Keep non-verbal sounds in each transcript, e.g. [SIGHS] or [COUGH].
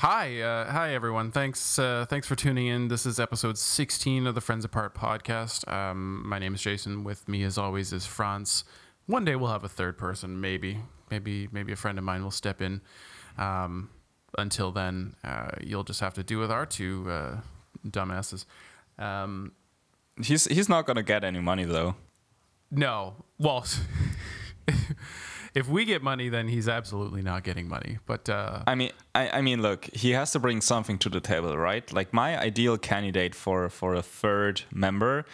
Hi, uh, hi everyone. Thanks, uh, thanks for tuning in. This is episode 16 of the Friends Apart podcast. Um, my name is Jason. With me, as always, is Franz. One day we'll have a third person, maybe, maybe, maybe a friend of mine will step in. Um, until then, uh, you'll just have to do with our two uh, dumbasses. Um, He's he's not gonna get any money though. no, well, [LAUGHS] if we get money, then he's absolutely not getting money. But uh, I mean, I, I mean, look, he has to bring something to the table, right? Like my ideal candidate for for a third member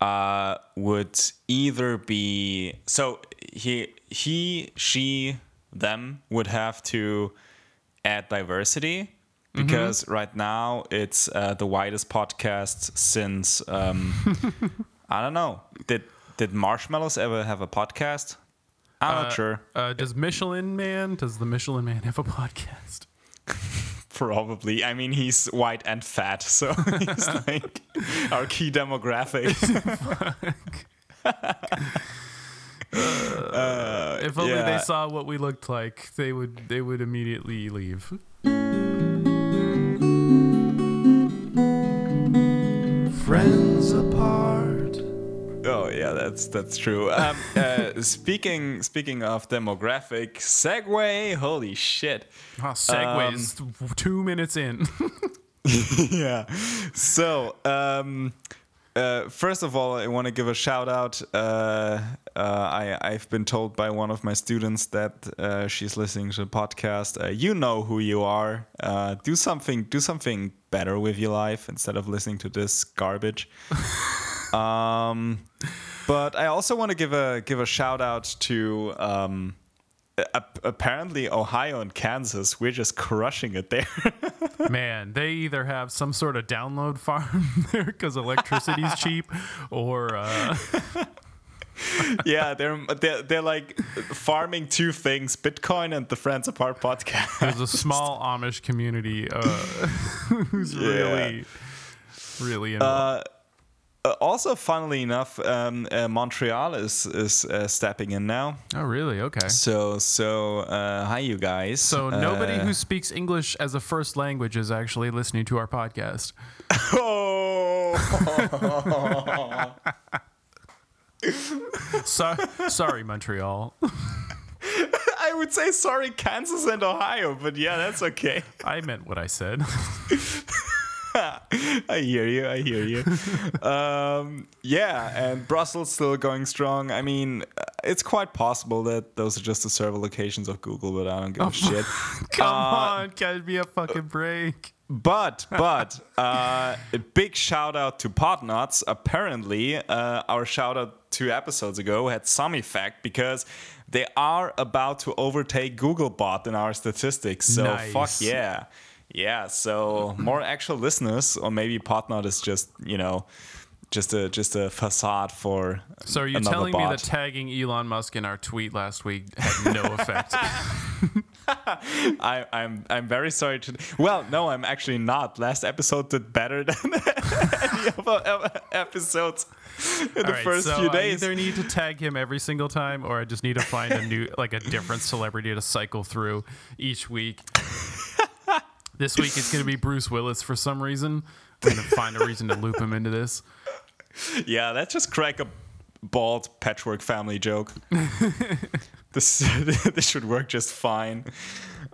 uh, would either be so he he she them would have to add diversity because right now it's uh, the widest podcast since um, [LAUGHS] I don't know did did Marshmallows ever have a podcast? I'm not sure. uh, does Michelin Man? Does the Michelin Man have a podcast? [LAUGHS] Probably. I mean, he's white and fat, so [LAUGHS] he's [LAUGHS] like our key demographic. If only yeah. they saw what we looked like, they would they would immediately leave. Oh yeah, that's that's true. Um, [LAUGHS] uh, speaking speaking of demographic, segue. Holy shit. Oh, segues Um, two minutes in. [LAUGHS] yeah. So, um, uh, first of all, I want to give a shout out. Uh, uh, I, I've been told by one of my students that uh, she's listening to the podcast. Uh, you know who you are. Uh, do something. Do something better with your life instead of listening to this garbage. [LAUGHS] um, but I also want to give a give a shout out to. Um, apparently, Ohio and Kansas, we're just crushing it there. [LAUGHS] Man, they either have some sort of download farm [LAUGHS] there because electricity's cheap, or uh, [LAUGHS] yeah, they're, they're they're like farming two things: Bitcoin and the Friends Apart podcast. there's a small Amish community uh, who's really, really involved. Uh, also, funnily enough, um, uh, Montreal is is uh, stepping in now. oh, really? Okay. So so uh, hi you guys. So nobody Uh, who speaks English as a first language is actually listening to our podcast. [LAUGHS] oh So, sorry, Montreal. [LAUGHS] I would say sorry, Kansas and Ohio, but yeah, that's okay. I meant what I said. [LAUGHS] [LAUGHS] I hear you. I hear you. [LAUGHS] um, yeah, and Brussels still going strong. I mean, uh, it's quite possible that those are just the server locations of Google, but I don't give a [LAUGHS] shit. Come Uh, on, give me a fucking break. But but uh, a big shout out to Podnuts. Apparently, uh, our shout out two episodes ago had some effect because they are about to overtake Googlebot in our statistics. So Nice. fuck yeah, yeah. So more actual listeners, or maybe Podnut is just you know just a just a facade for. So are you telling me that tagging Elon Musk in our tweet last week had no [LAUGHS] effect? [LAUGHS] I, I'm I'm very sorry to. Well, no, I'm actually not. Last episode did better [LAUGHS] than any other episodes in the All right, first so few I days. either need to tag him every single time, or I just need to find a new, like a different celebrity to cycle through each week. This week it's going to be Bruce Willis for some reason. I'm going to find a reason to loop him into this. Yeah, let's just crack a bald patchwork family joke. [LAUGHS] this [LAUGHS] this should work just fine.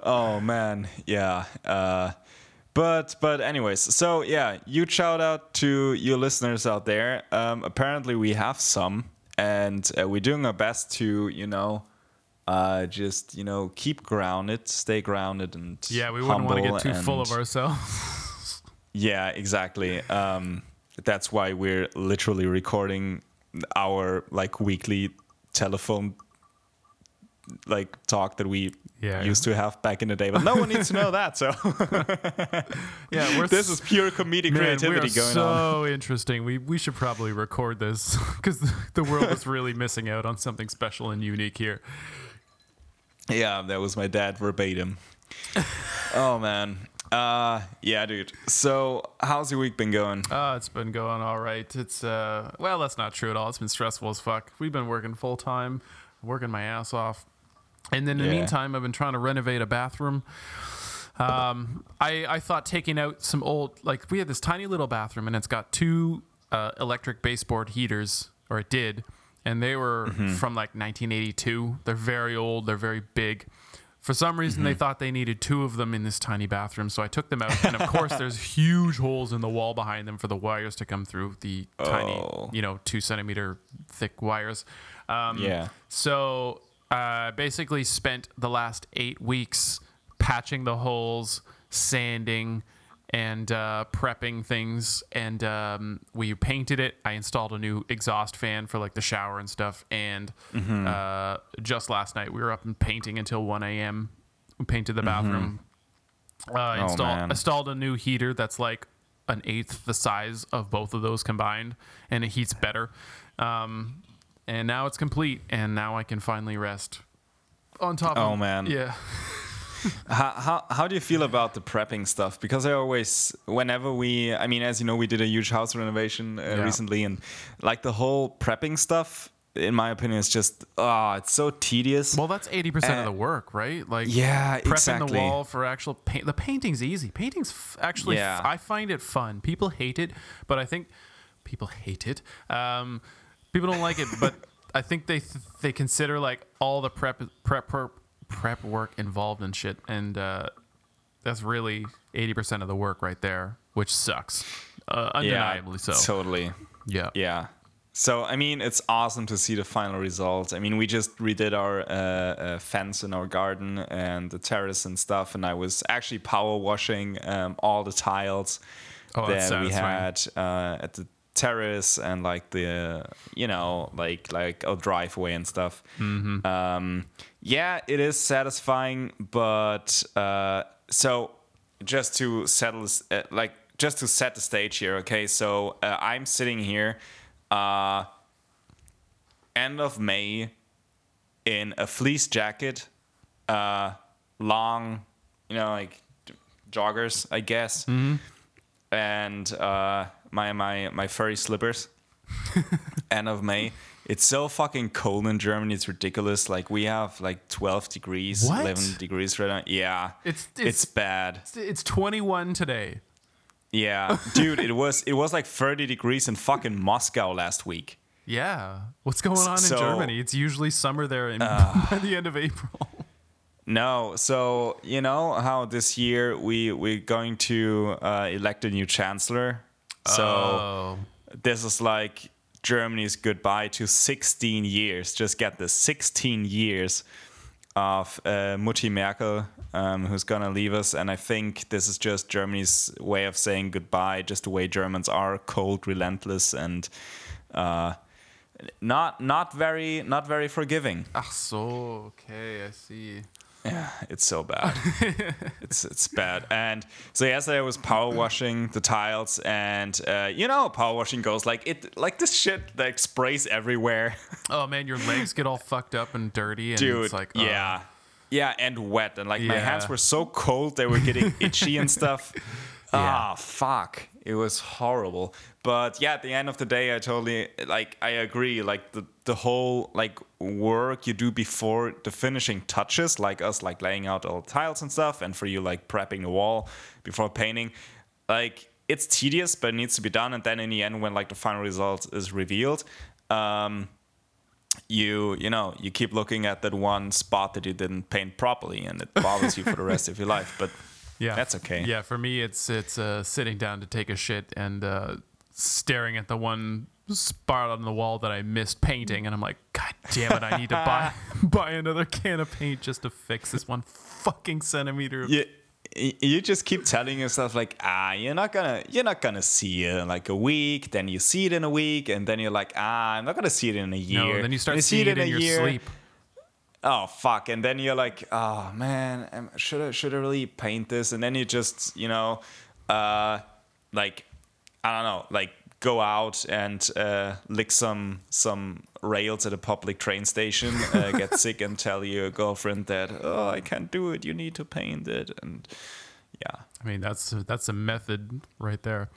Oh man, yeah. Uh, but but anyways, so yeah, huge shout out to you listeners out there. Um, apparently we have some, and uh, we're doing our best to you know. Uh, just you know, keep grounded, stay grounded, and Yeah, we wouldn't want to get too full of ourselves. [LAUGHS] yeah, exactly. Um, that's why we're literally recording our like weekly telephone like talk that we Yeah. used to have back in the day. But no one needs to know that. So [LAUGHS] yeah, we're [LAUGHS] this is pure comedic Man, creativity going so on. So interesting. We we should probably record this because the world is really missing out on something special and unique here. Yeah, that was my dad verbatim. [LAUGHS] oh man. Uh yeah, dude. So how's your week been going? Oh, it's been going all right. It's uh, well, that's not true at all. It's been stressful as fuck. We've been working full time, working my ass off, and then in the meantime, I've been trying to renovate a bathroom. Um, I I thought taking out some old like we had this tiny little bathroom and it's got two uh, electric baseboard heaters, or it did, and they were from like 1982. They're very old. They're very big. For some reason, they thought they needed two of them in this tiny bathroom, so I took them out. And of course, [LAUGHS] there's huge holes in the wall behind them for the wires to come through the tiny, Oh. you know, two centimeter thick wires. Um, Yeah. So uh, basically, spent the last eight weeks patching the holes, sanding, and uh, prepping things. And um, we painted it. I installed a new exhaust fan for like the shower and stuff. And uh, just last night, we were up and painting until 1 a.m. We painted the bathroom. Uh, installed, man. installed a new heater that's like an eighth the size of both of those combined, and it heats better. Um, and now it's complete, and now I can finally rest on top. Oh, of, man. yeah. [LAUGHS] [LAUGHS] How, how how do you feel about the prepping stuff? Because I always, whenever we, I mean, as you know, we did a huge house renovation uh, Yeah. recently, and like the whole prepping stuff, in my opinion, is just ah, it's so tedious. Well, that's eighty percent of the work, right? Like yeah, prepping exactly. the wall for actual paint. The painting's easy. Painting's f- actually, Yeah. f- I find it fun. People hate it, but I think people hate it. Um, people don't like it, but [LAUGHS] I think they th- they consider like all the prep prep prep, prep work involved in shit, and uh, that's really eighty percent of the work right there, which sucks, uh, undeniably so. Totally. yeah. Yeah. So I mean, it's awesome to see the final results. I mean, we just redid our uh, uh, fence in our garden and the terrace and stuff, and I was actually power washing um, all the tiles Oh, that we had uh, at the terrace and like the you know like like our driveway and stuff. Mm-hmm. Um, yeah, it is satisfying, but uh, so just to settle uh, like just to set the stage here. Okay, so uh, I'm sitting here, uh, end of May, in a fleece jacket, uh, long, you know, like joggers, I guess, and uh, my my my furry slippers. [LAUGHS] end of May. It's so fucking cold in Germany. It's ridiculous. Like we have like 12 degrees, What? 11 degrees right now. Yeah, It's- it's it's- bad. It's twenty one today. Yeah, [LAUGHS] dude, it was it was like 30 degrees in fucking Moscow last week. Yeah. What's going on in Germany? It's usually summer there in, [LAUGHS] by the end of April. No, so you know how this year we we're going to uh, elect a new chancellor. So oh. this is like Germany's goodbye to 16 years. Just get this 16 years of uh, Mutti Merkel, um, who's gonna leave us. And I think this is just Germany's way of saying goodbye. Just the way Germans are, cold, relentless, and uh, not not very not very forgiving. Ach so, okay, I see. Yeah, it's so bad. [LAUGHS] it's it's bad. And so yesterday I was power washing the tiles, and uh, you know, power washing goes like it like this shit like sprays everywhere, [LAUGHS] Oh man, your legs get all fucked up and dirty, and dude. it's like, oh. yeah, yeah, and wet, and like my hands were so cold they were getting [LAUGHS] itchy and stuff. Yeah. Ah, fuck. It was horrible. But yeah, at the end of the day, I totally like. I agree. Like the the whole like work you do before the finishing touches, like us like laying out all the tiles and stuff, and for you like prepping the wall before painting, like it's tedious, but it needs to be done. And then in the end, when like the final result is revealed, um, you you know you keep looking at that one spot that you didn't paint properly, and it bothers you for the rest of your life. But yeah, that's okay. Yeah, for me, it's it's uh, sitting down to take a shit and uh, staring at the one spot on the wall that I missed painting, and I'm like, God damn it, I need to buy [LAUGHS] [LAUGHS] buy another can of paint just to fix this one fucking centimeter. Of- you, just keep telling yourself like ah you're not gonna you're not gonna see it in like a week then you see it in a week and then you're like ah i'm not gonna see it in a year no, then you start seeing it in, your sleep. oh fuck and then you're like oh man should i should i really paint this and then you just you know uh like i don't know like go out and uh, lick some some rails at a public train station uh, [LAUGHS] get sick and tell your girlfriend that oh i can't do it. You need to paint it. And yeah. I mean, that's that's a method right there.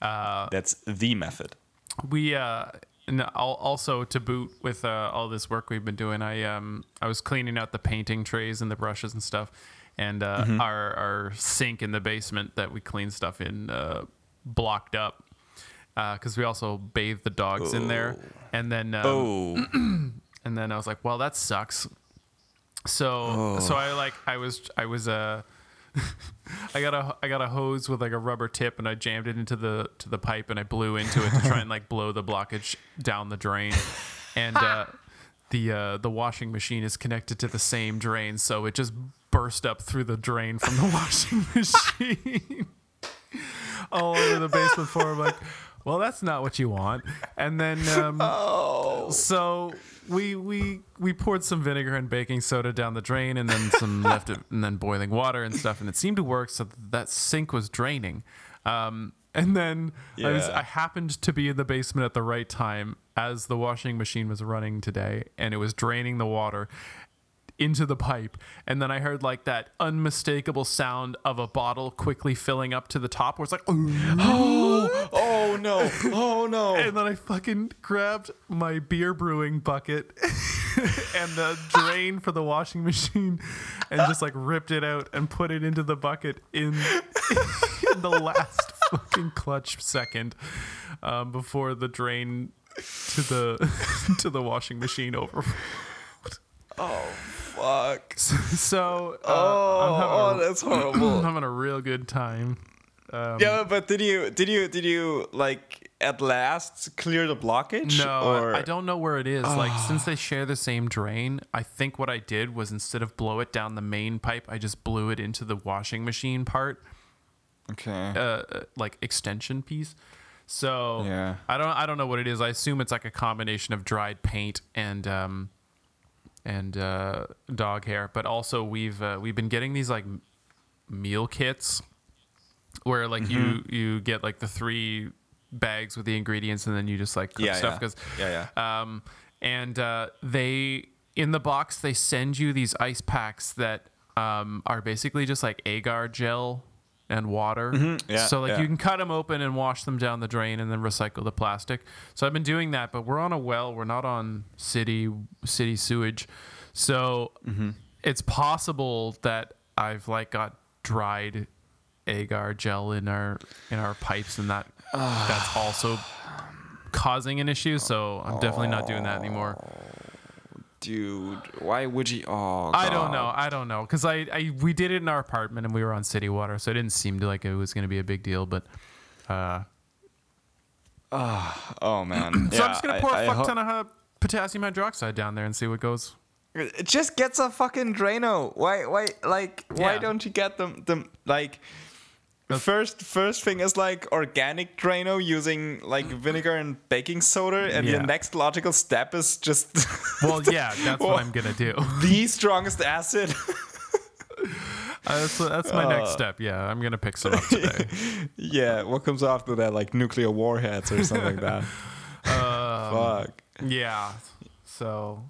Uh, that's the method. we uh and also to boot with uh, all this work we've been doing i um i was cleaning out the painting trays and the brushes and stuff and uh, Mm-hmm. our our sink in the basement that we clean stuff in uh, blocked up because we also bathe the dogs in there, and then um, Oh, [CLEARS THROAT] and then I was like, well, that sucks. So so I like I was I was uh [LAUGHS] I got a I got a hose with like a rubber tip and I jammed it into the to the pipe and I blew into it to try and like blow the blockage down the drain. And uh [LAUGHS] the uh the washing machine is connected to the same drain, so it just burst up through the drain from the [LAUGHS] washing machine. All over the basement floor. I'm like, well, that's not what you want. And then um [LAUGHS] so we we we poured some vinegar and baking soda down the drain and then some [LAUGHS] left it, and then boiling water and stuff and it seemed to work so that sink was draining. Um, and then I was I happened to be in the basement at the right time as the washing machine was running today and it was draining the water into the pipe. And then I heard like that unmistakable sound of a bottle quickly filling up to the top where it's like [GASPS] [GASPS] oh, oh no, oh no. [LAUGHS] And then I fucking grabbed my beer brewing bucket [LAUGHS] and the drain for the washing machine and just like ripped it out and put it into the bucket in, [LAUGHS] in the last fucking clutch second um, before the drain to the to the washing machine over. Oh fuck. So uh, Oh, oh, having that's horrible. [CLEARS THROAT] I'm having a real good time. Um, yeah, but did you did you did you like at last clear the blockage? No, or I, don't know where it is. Like [SIGHS] since they share the same drain, I think what I did was instead of blow it down the main pipe, I just blew it into the washing machine part, Okay. uh, uh, like extension piece. So Yeah. I don't I don't know what it is. I assume it's like a combination of dried paint and um and uh, dog hair, but also we've uh, we've been getting these like meal kits where like you Mm-hmm. you get like the three bags with the ingredients and then you just like cook Yeah, stuff yeah. because Yeah, yeah. um and uh, they in the box they send you these ice packs that um, are basically just like agar gel and water Mm-hmm. Yeah, so like yeah. you can cut them open and wash them down the drain and then recycle the plastic so i've been doing that but we're on a well we're not on city city sewage so Mm-hmm. it's possible that i've like got dried agar gel in our in our pipes and that [SIGHS] that's also causing an issue so i'm definitely not doing that anymore Dude, why would you? Oh, i don't God. know i don't know because I, I we did it in our apartment and we were on city water so it didn't seem to like it was going to be a big deal but uh Oh man. [CLEARS THROAT] so Yeah, i'm just gonna pour a I fuck ton of uh, potassium hydroxide down there and see what goes just gets a fucking Drano. Why? Why? Like, why Yeah. don't you get them? Them like. First first thing is like organic Drano using like vinegar and baking soda, and Yeah. the next logical step is just [LAUGHS] well yeah that's Well- what i'm to do [LAUGHS] the strongest acid. [LAUGHS] Uh, that's, that's my next step yeah i'm to pick some up today yeah, what comes after that? Like nuclear warheads or something like that. Um, Fuck. Yeah. So,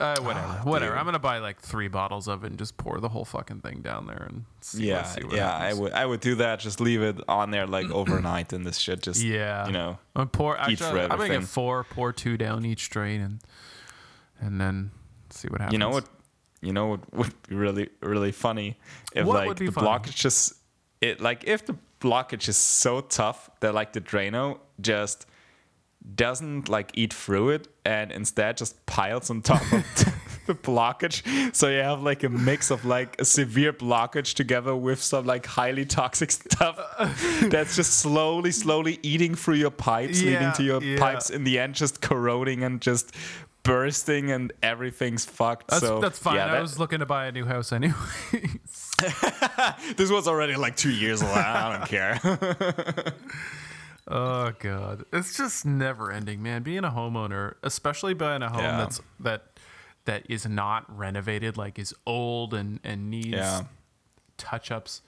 uh, whatever, whatever. Ah, dude. I'm gonna buy like three bottles of it and just pour the whole fucking thing down there and see. Yeah, what, see what yeah, I would I would do that. Just leave it on there like [CLEARS THROAT] overnight, and this shit just Yeah. you know. I'm pour. Actually, I'm gonna get four. Pour two down each drain and and then see what happens. You know what? You know what would be really really funny if What like the funny? blockage just it like if the blockage is so tough that like the Drano just doesn't like eat through it and instead just piles on top of [LAUGHS] the blockage so you have like a mix of like a severe blockage together with some like highly toxic [LAUGHS] stuff that's just slowly slowly eating through your pipes leading to your yeah. pipes in the end just corroding and just bursting and everything's fucked That's so that's fine. yeah, I that- was looking to buy a new house anyway. [LAUGHS] this was already like two years old i don't care oh god, it's just never ending, man. Being a homeowner, especially buying a home Yeah. that's that that is not renovated, like is old and and needs Yeah. touch ups.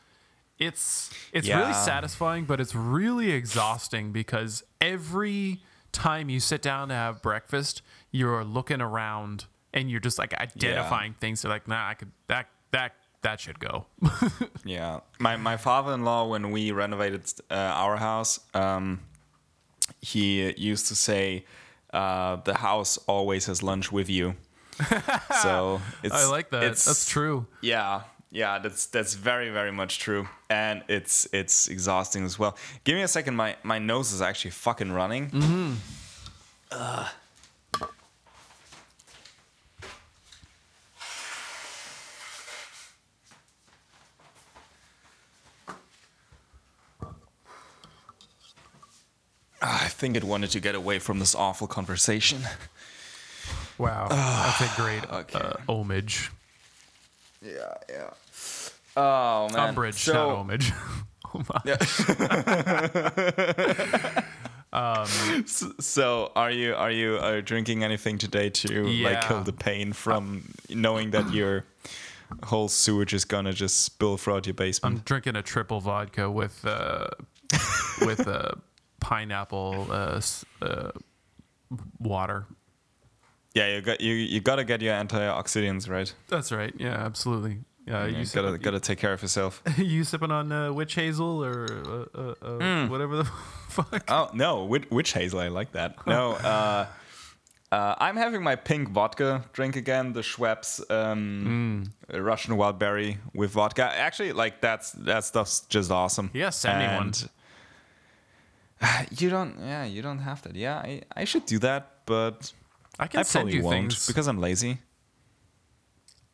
It's it's really satisfying, but it's really exhausting because every time you sit down to have breakfast, you're looking around and you're just like identifying things. You're like, nah, I could that that that should go. [LAUGHS] Yeah, my my father-in-law when we renovated uh, our house, um, he used to say, uh, "The house always has lunch with you." [LAUGHS] so it's I like that. That's true. Yeah, yeah, that's that's very very much true, and it's it's exhausting as well. Give me a second. My my nose is actually fucking running. Mm-hmm. Ugh. Ah, I think it wanted to get away from this awful conversation. Wow, that's a [SIGHS] great okay. uh, homage. Yeah, yeah. Oh man, Umbrage, So- not homage. [LAUGHS] oh my. [LAUGHS] [LAUGHS] S- So, are you are you uh, drinking anything today to like kill the pain from knowing that your whole sewage is gonna just spill throughout your basement? I'm drinking a triple vodka with uh, with uh, pineapple uh, uh, water. yeah, you got you you gotta get your antioxidants right. That's right. Yeah, absolutely. Yeah, You you gotta sipping, gotta take care of yourself. [LAUGHS] you sipping on uh, witch hazel or uh, uh, uh, Hmm. whatever the [LAUGHS] fuck. oh no, witch, witch hazel, I like that. No, [LAUGHS] uh, uh, I'm having my pink vodka drink again, the Schweppes um, Hmm. Russian wild berry with vodka. Actually, like that's that stuff's just awesome. Yeah, send me one. [SIGHS] You don't, yeah, you don't have that. Yeah, I, I should do that, but I can I send probably you won't things because I'm lazy.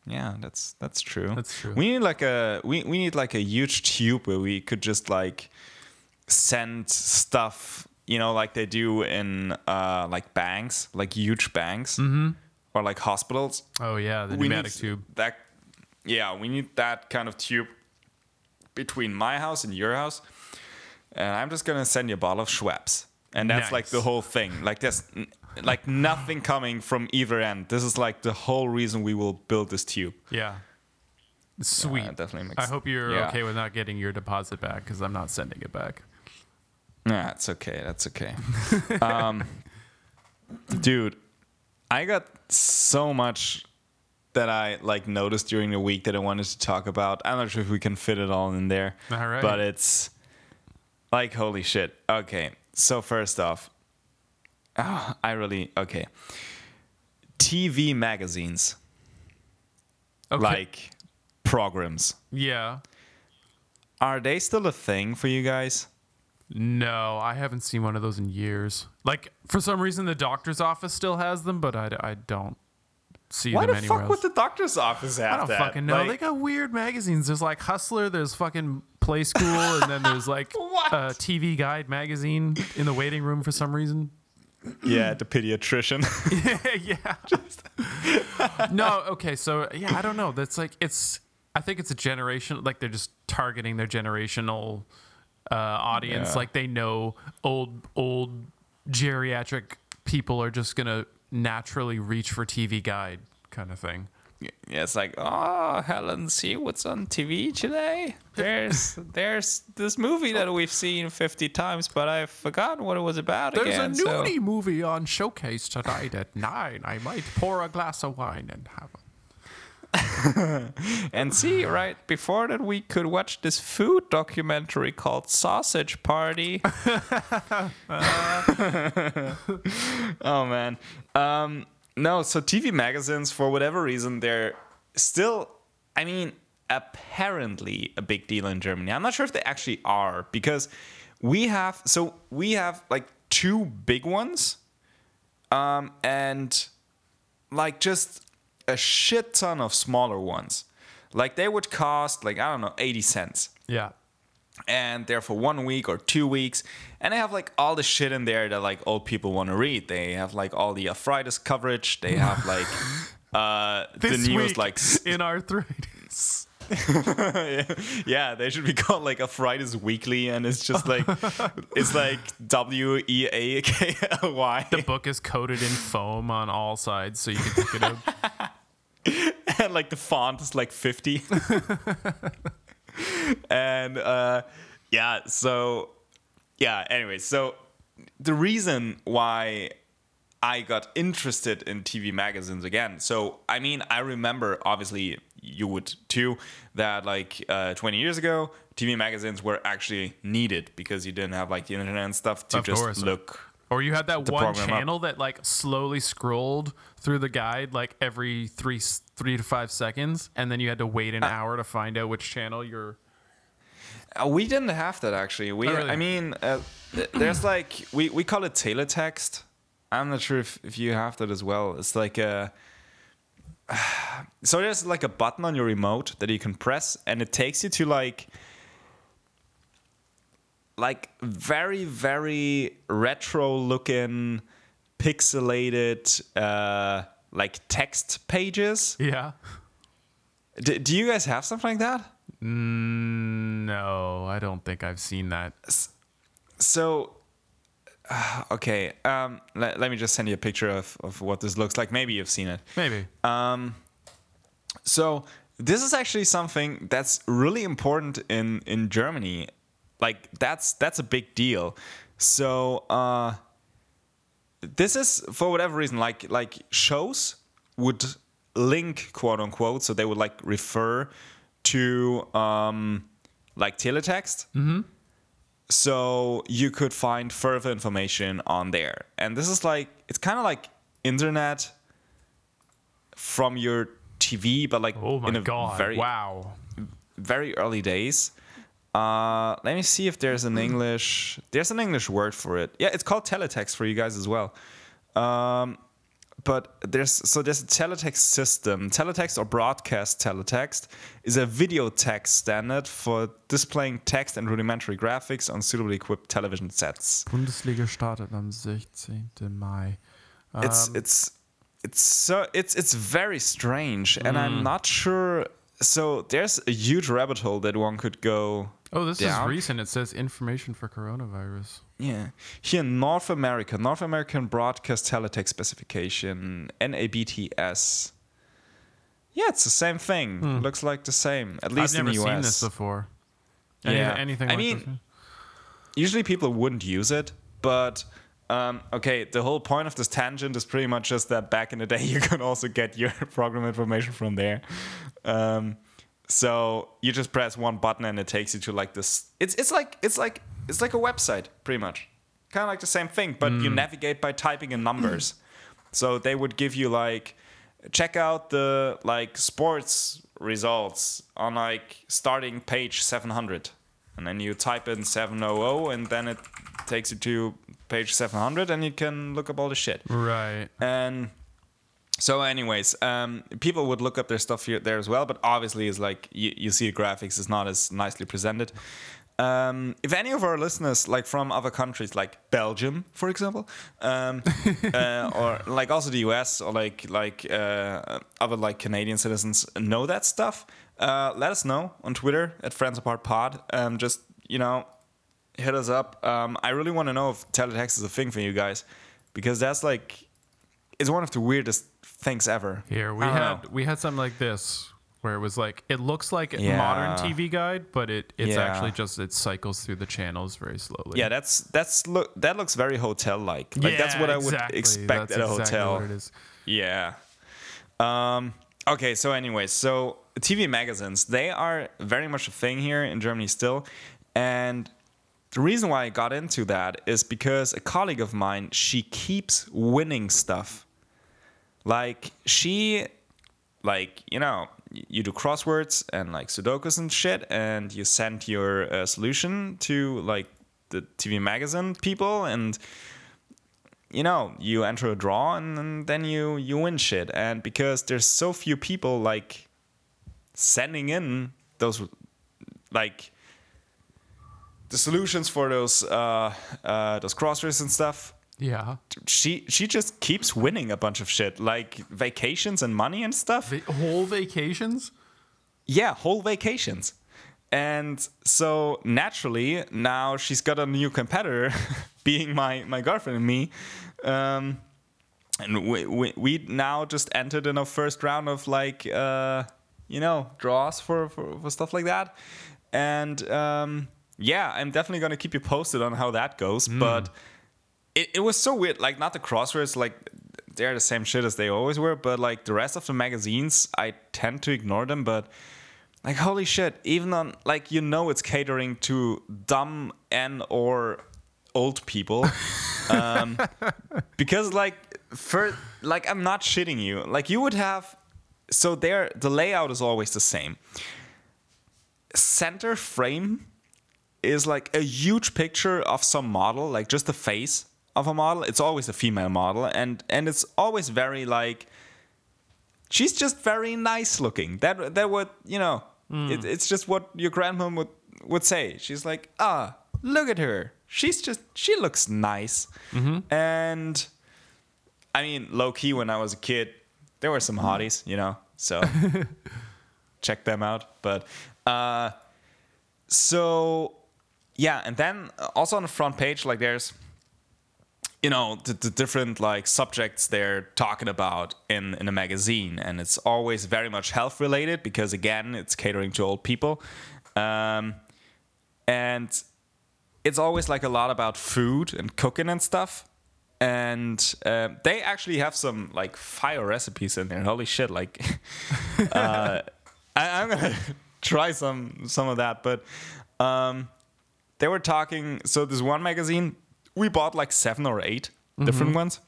Yeah, that's that's true. That's true. We need like a we, we need like a huge tube where we could just like send stuff, you know, like they do in uh like banks, like huge banks, mm-hmm. or like hospitals. Oh yeah, the we pneumatic tube. That yeah, we need that kind of tube between my house and your house. And I'm just gonna send you a bottle of Schweppes, and that's like the whole thing. Like there's n- like nothing coming from either end. This is like the whole reason we will build this tube. Yeah. Sweet. it definitely makes- I hope you're yeah. okay with not getting your deposit back because I'm not sending it back. Nah, it's okay. That's okay. [LAUGHS] um, dude, I got so much that I like noticed during the week that I wanted to talk about. I'm not sure if we can fit it all in there. All right. But it's like holy shit. Okay. So first off, ah, I really okay. TV magazines Okay. like programs. yeah. Are they still a thing for you guys? No, I haven't seen one of those in years. Like for some reason, the doctor's office still has them, but I, I don't see Why them the anywhere fuck else. would the doctor's office have I don't that? fucking know. Like- they got weird magazines. There's like Hustler. There's fucking Play School, and then there's like [LAUGHS] a TV Guide magazine in the waiting room for some reason. Yeah, the pediatrician. [LAUGHS] yeah. Yeah. No, okay, so yeah, I don't know. That's like it's. I think it's a generation. Like they're just targeting their generational uh, audience. Yeah. Like they know old old geriatric people are just gonna naturally reach for TV Guide kind of thing. Yeah, it's like, oh, Helen, see what's on TV today? There's [LAUGHS] there's this movie that we've seen 50 times, but I've forgotten what it was about There's again. a so- movie on showcase tonight at nine. I might pour a glass of wine and have a [LAUGHS] And see, right before that, we could watch this food documentary called Sausage Party. [LAUGHS] oh man, um, no. So TV magazines, for whatever reason, they're still. I mean, apparently a big deal in Germany. I'm not sure if they actually are because we have. So we have like two big ones, um, and like just a shit ton of smaller ones. Like they would cost like I don't know 80 cents. yeah. And they're for one week or two weeks. And they have like all the shit in there that like old people want to read. They have like all the arthritis coverage. They have like [LAUGHS] uh the news like in arthritis. [LAUGHS] yeah, they should be called like arthritis weekly and it's just like [LAUGHS] it's like W E A K L Y. The book is coated in foam on all sides, so you can pick it up. and like the font is like 50 and uh yeah so yeah anyway so the reason why i got interested in tv magazines again so i mean i remember obviously you would too that like uh 20 years ago tv magazines were actually needed because you didn't have like the internet and stuff to Of just course. look Or you had that one program up. channel that like slowly scrolled through the guide like every three three to five seconds, and then you had to wait Uh, an hour to find out which channel you're. Uh, we didn't have that actually. We, Oh, really? I mean, uh, th- there's like we, we call it teletext. I'm not sure if, if you have that as well. It's like a [SIGHS] so there's like a button on your remote that you can press, and it takes you to like like very very retro looking pixelated uh like text pages Yeah. D- do you guys have something like that No, I don't think I've seen that. so uh, okay um let, let me just send you a picture of, of what this looks like maybe you've seen it Maybe. um so this is actually something that's really important in in germany like that's that's a big deal so uh this is for whatever reason like like shows would link quote unquote so they would like refer to um like teletext. So you could find further information on there. And this is like it's kind of like internet from your tv but like Oh my in a god! very wow. very early days. Uh let me see if there's an english there's an english word for it. Yeah it's called teletext for you guys as well. Um but there's so there's a teletext system teletext or broadcast teletext is a video text standard for displaying text and rudimentary graphics on suitably equipped television sets Bundesliga startet am 16. Mai. it's Um, it's it's so it's it's very strange and Mm. i'm not sure so there's a huge rabbit hole that one could go Oh, this down. is recent. It says information for coronavirus. Yeah. Here in North America, North American Broadcast Teletext Specification, NABTS. Yeah, it's the same thing. Looks like the same, at least Hmm. I've in never the US. seen this before. Any- Yeah. Anything I like mean, this? Usually people wouldn't use it, but um, okay, the whole point of this tangent is pretty much just that back in the day [LAUGHS] you could also get your [LAUGHS] program information from there. Um, so you just press one button and it takes you to like this. It's it's like it's like it's like a website pretty much, kind of like the same thing, but you mm. navigate by typing in numbers. so they would give you like check out the like sports results on like starting page 700 and then you type in 700 and then it takes you to page 700 and you can look up all the shit Right. and so anyways um, people would look up their stuff here there as well but obviously it's like you, you see the graphics is not as nicely presented. Um, if any of our listeners like from other countries like belgium for example um, [LAUGHS] uh, or like also the us or like like uh, other like canadian citizens know that stuff uh, let us know on twitter at friends apart pod. Um, just you know hit us up. Um, i really want to know if teletext is a thing for you guys because that's like it's one of the weirdest things ever. Here we had know. we had something like this where it was like it looks like a Yeah. modern TV guide, but it it's Yeah. actually just it cycles through the channels very slowly. Yeah, that's that's look that looks very hotel like. Like that's Yeah, what I exactly. would expect That's at a exactly hotel. what it is. Yeah. Um, okay, so anyways, so TV magazines, they are very much a thing here in Germany still. And the reason why I got into that is because a colleague of mine, she keeps winning stuff. Like she like, you know, you do crosswords and like sudokus and shit and you send your uh, solution to like the TV magazine people and you know you enter a draw and, and then you you win shit. And because there's so few people like sending in those like the solutions for those uh uh those crosswords and stuff Yeah. she she just keeps winning a bunch of shit like vacations and money and stuff The whole vacations? yeah, whole vacations. And so naturally, now she's got a new competitor, [LAUGHS] being my, my girlfriend and me. Um, and we, we, we now just entered in a first round of like, uh, you know, draws for, for, for stuff like that. And um, yeah, I'm definitely going to keep you posted on how that goes. But it, it was so weird. Like, not the crosswords, like, they're the same shit as they always were. But like the rest of the magazines, I tend to ignore them. But like holy shit even on like you know it's catering to dumb and or old people [LAUGHS] um, because like for like I'm not shitting you. Like you would have, so there the layout is always the same. Center frame is like a huge picture of some model, like just the face of a model. It's always a female model, and and it's always very like. She's just very nice looking. That that would you know. It, it's just what your grandmom would would say. She's like, ah, look at her. She's just she looks nice. And I mean, low key, when I was a kid, there were some hotties, you know. So [LAUGHS] check them out. But uh, so yeah, and then also on the front page, like there's you know the, the different like subjects they're talking about in in a magazine. And it's always very much health related because again it's catering to old people. Um, and it's always like a lot about food and cooking and stuff. And uh, they actually have some like fire recipes in there. Holy shit like [LAUGHS] uh, I, i'm gonna [LAUGHS] try some some of that. But um, they were talking so this one magazine we bought like seven or 8 different ones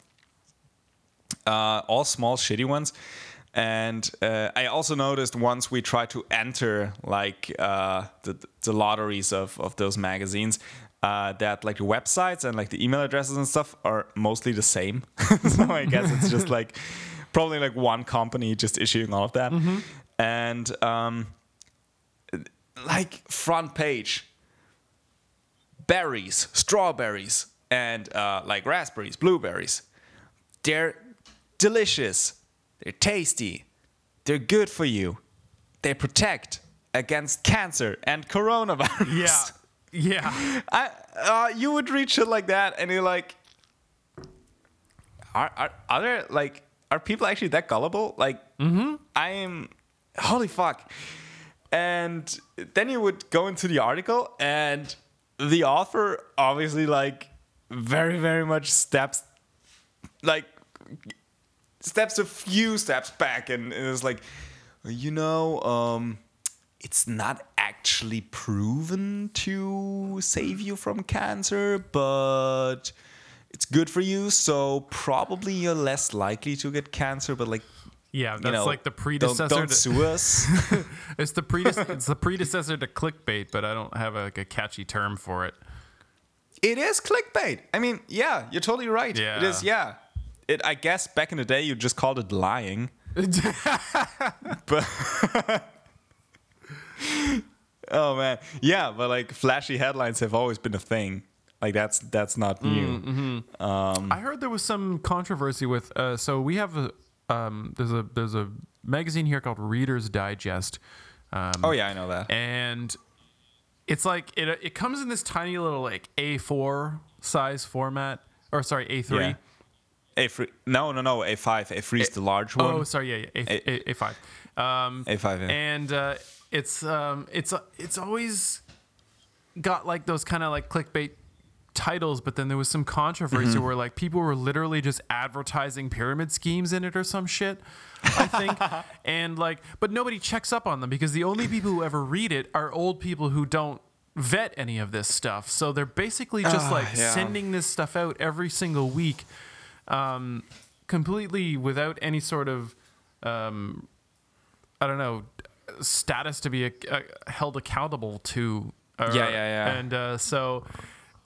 uh, all small shitty ones. And uh, i also noticed once we tried to enter like uh, the, the lotteries of, of those magazines uh, that like the websites and like the email addresses and stuff are mostly the same. [LAUGHS] So i guess it's just [LAUGHS] like probably like one company just issuing all of that. And um, like front page berries, strawberries, and uh, like raspberries, blueberries. They're delicious. They're tasty. They're good for you. They protect against cancer and coronavirus. Yeah. Yeah. [LAUGHS] I, uh, you would read shit like that, and you're like, are, are, are there like are people actually that gullible? Like, mm-hmm. I am, holy fuck. And then you would go into the article, and the author obviously like very very much steps like steps a few steps back and is like you know um it's not actually proven to save you from cancer but it's good for you so probably you're less likely to get cancer but like Yeah, that's you know like the don't, predecessor. don't to, sue us [LAUGHS] it's the prede- [LAUGHS] it's the predecessor to clickbait, but I don't have a, like a catchy term for it. It is clickbait. I mean, yeah, you're totally right. It Yeah. is, yeah. It, I guess back in the day you just called it lying. [LAUGHS] but [LAUGHS] oh man, yeah. But like flashy headlines have always been a thing. Like that's that's not new. I heard there was some controversy with. Uh, so we have a um, there's a there's a magazine here called Reader's Digest. Um, Oh yeah, I know that. and it's like it it comes in this tiny little like A4 size format, or sorry A3. Yeah. A3 no, no, no. A five. A three is the large one. Oh, sorry, yeah, yeah A, A, A5. Um, A five. Yeah. and uh, it's um, it's it's always got like those kind of like clickbait titles, but then there was some controversy Mm-hmm. where like people were literally just advertising pyramid schemes in it or some shit. I think, [LAUGHS] and like, but nobody checks up on them because the only people who ever read it are old people who don't vet any of this stuff. So they're basically just Ah, like yeah. sending this stuff out every single week, um, completely without any sort of um, I don't know status to be uh, held accountable to. or- Yeah, yeah, yeah. And uh, so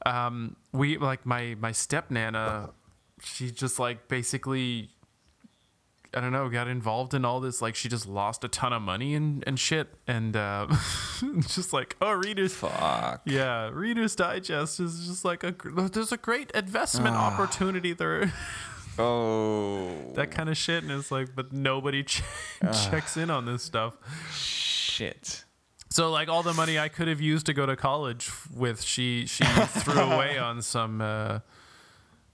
um, we like my my step nana, she just like basically. I don't know, got involved in all this. Like, she just lost a ton of money and, and shit. And uh, [LAUGHS] just like, oh, readers, Fuck. yeah, Reader's Digest is just like a there's a great investment Ah. opportunity there, Oh. that kind of shit, and it's like, but nobody ch- Ah. checks in on this stuff. shit. So like all the money I could have used to go to college with, she she [LAUGHS] threw away on some uh,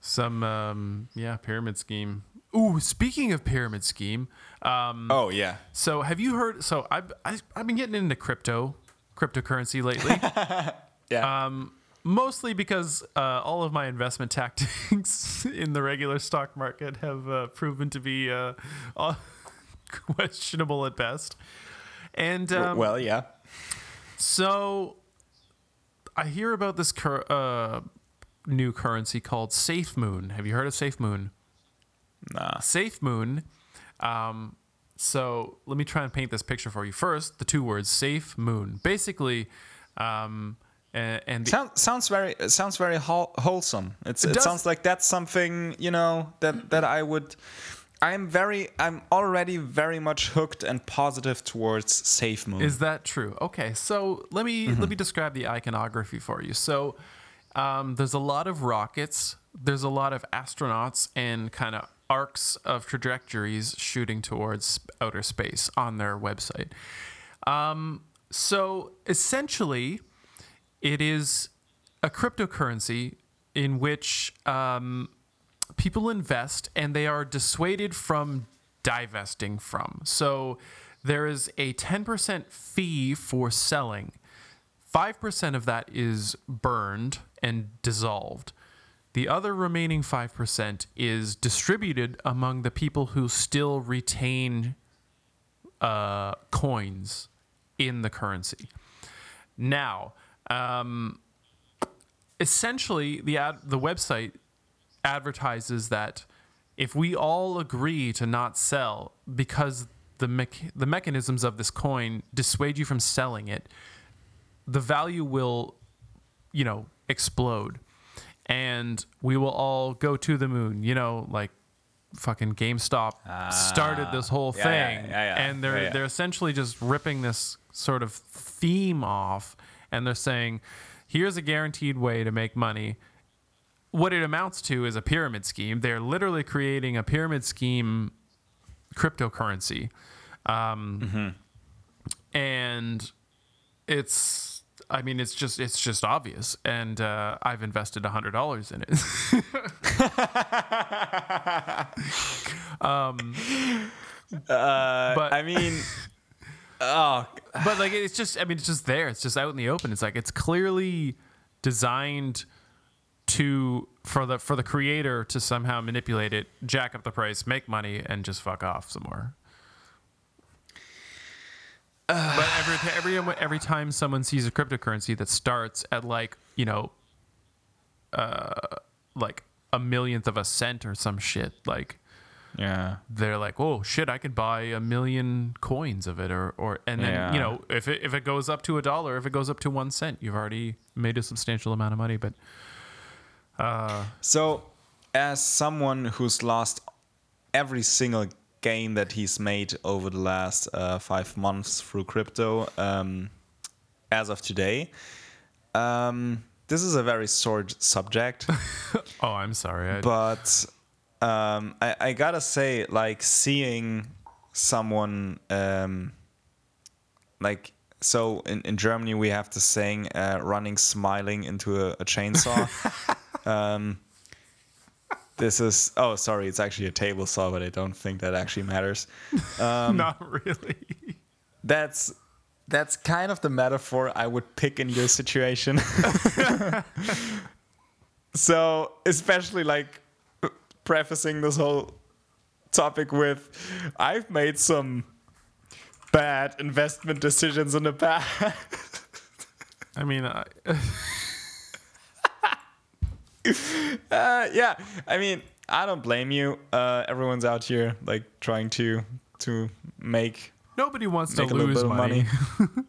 some um, yeah pyramid scheme. Ooh, speaking of pyramid scheme, um, Oh yeah. so have you heard? So I've I, I've been getting into crypto, cryptocurrency lately. [LAUGHS] Yeah. Um, mostly because uh, all of my investment [LAUGHS] tactics in the regular stock market have uh, proven to be uh, uh, questionable at best. And um, well, yeah. So I hear about this cur- uh, new currency called Safe Moon. Have you heard of Safe Moon? Nah. Safe Moon. Um, so let me try and paint this picture for you. First, the two words Safe Moon. Basically, um, and, Sounds sounds very sounds very wholesome. It's, it, does- sounds like that's something you know that that I would. I'm very I'm already very much hooked and positive towards Safe Moon. Is that true? Okay, so let me Mm-hmm. let me describe the iconography for you. So um, there's a lot of rockets. There's a lot of astronauts and kind of arcs of trajectories shooting towards outer space on their website. Um, so essentially, it is a cryptocurrency in which um, people invest and they are dissuaded from divesting from. So there is a 10% fee for selling. 5% of that is burned and dissolved. The other remaining 5% is distributed among the people who still retain uh, coins in the currency. Now, um, essentially, the ad, the website advertises that if we all agree to not sell because the mech- the mechanisms of this coin dissuade you from selling it, the value will, you know, explode, and we will all go to the moon. You know, like fucking GameStop started this whole Ah. yeah, thing, yeah, yeah, and they're they're essentially just ripping this sort of theme off, and they're saying, "Here's a guaranteed way to make money." What it amounts to is a pyramid scheme. They're literally creating a pyramid scheme cryptocurrency, um, Mm-hmm. and it's. I mean, it's just it's just obvious, and uh, I've invested hundred dollars in it. [LAUGHS] Uh, But- I mean, [LAUGHS] oh, but like it's just i mean it's just there it's just out in the open it's like it's clearly designed to for the for the creator to somehow manipulate it jack up the price make money and just fuck off some more but every every every time someone sees a cryptocurrency that starts at like you know uh like a millionth of a cent or some shit like yeah. they're like, "Oh shit, I could buy a million coins of it," or or and then Yeah. you know if it if it goes up to a dollar, if it goes up to one cent, you've already made a substantial amount of money. But So, as someone who's lost every single gain that he's made over the last uh, five months through crypto, um, as of today, um, this is a very sore subject. [LAUGHS] oh, I'm sorry, I, but um, I, I gotta say, like seeing someone um, like so in, in Germany we have the saying uh, running smiling into a, a chainsaw. [LAUGHS] um, this is oh sorry, it's actually a table saw, but I don't think that actually matters. [LAUGHS] Um, not really. That's that's kind of the metaphor I would pick in your situation. [LAUGHS] so, especially like prefacing this whole topic with I've made some bad investment decisions in the past. I mean, I, [LAUGHS] [LAUGHS] Uh, yeah, I mean, I don't blame you. Uh, everyone's out here like trying to to make nobody wants to make a little lose bit of money. money.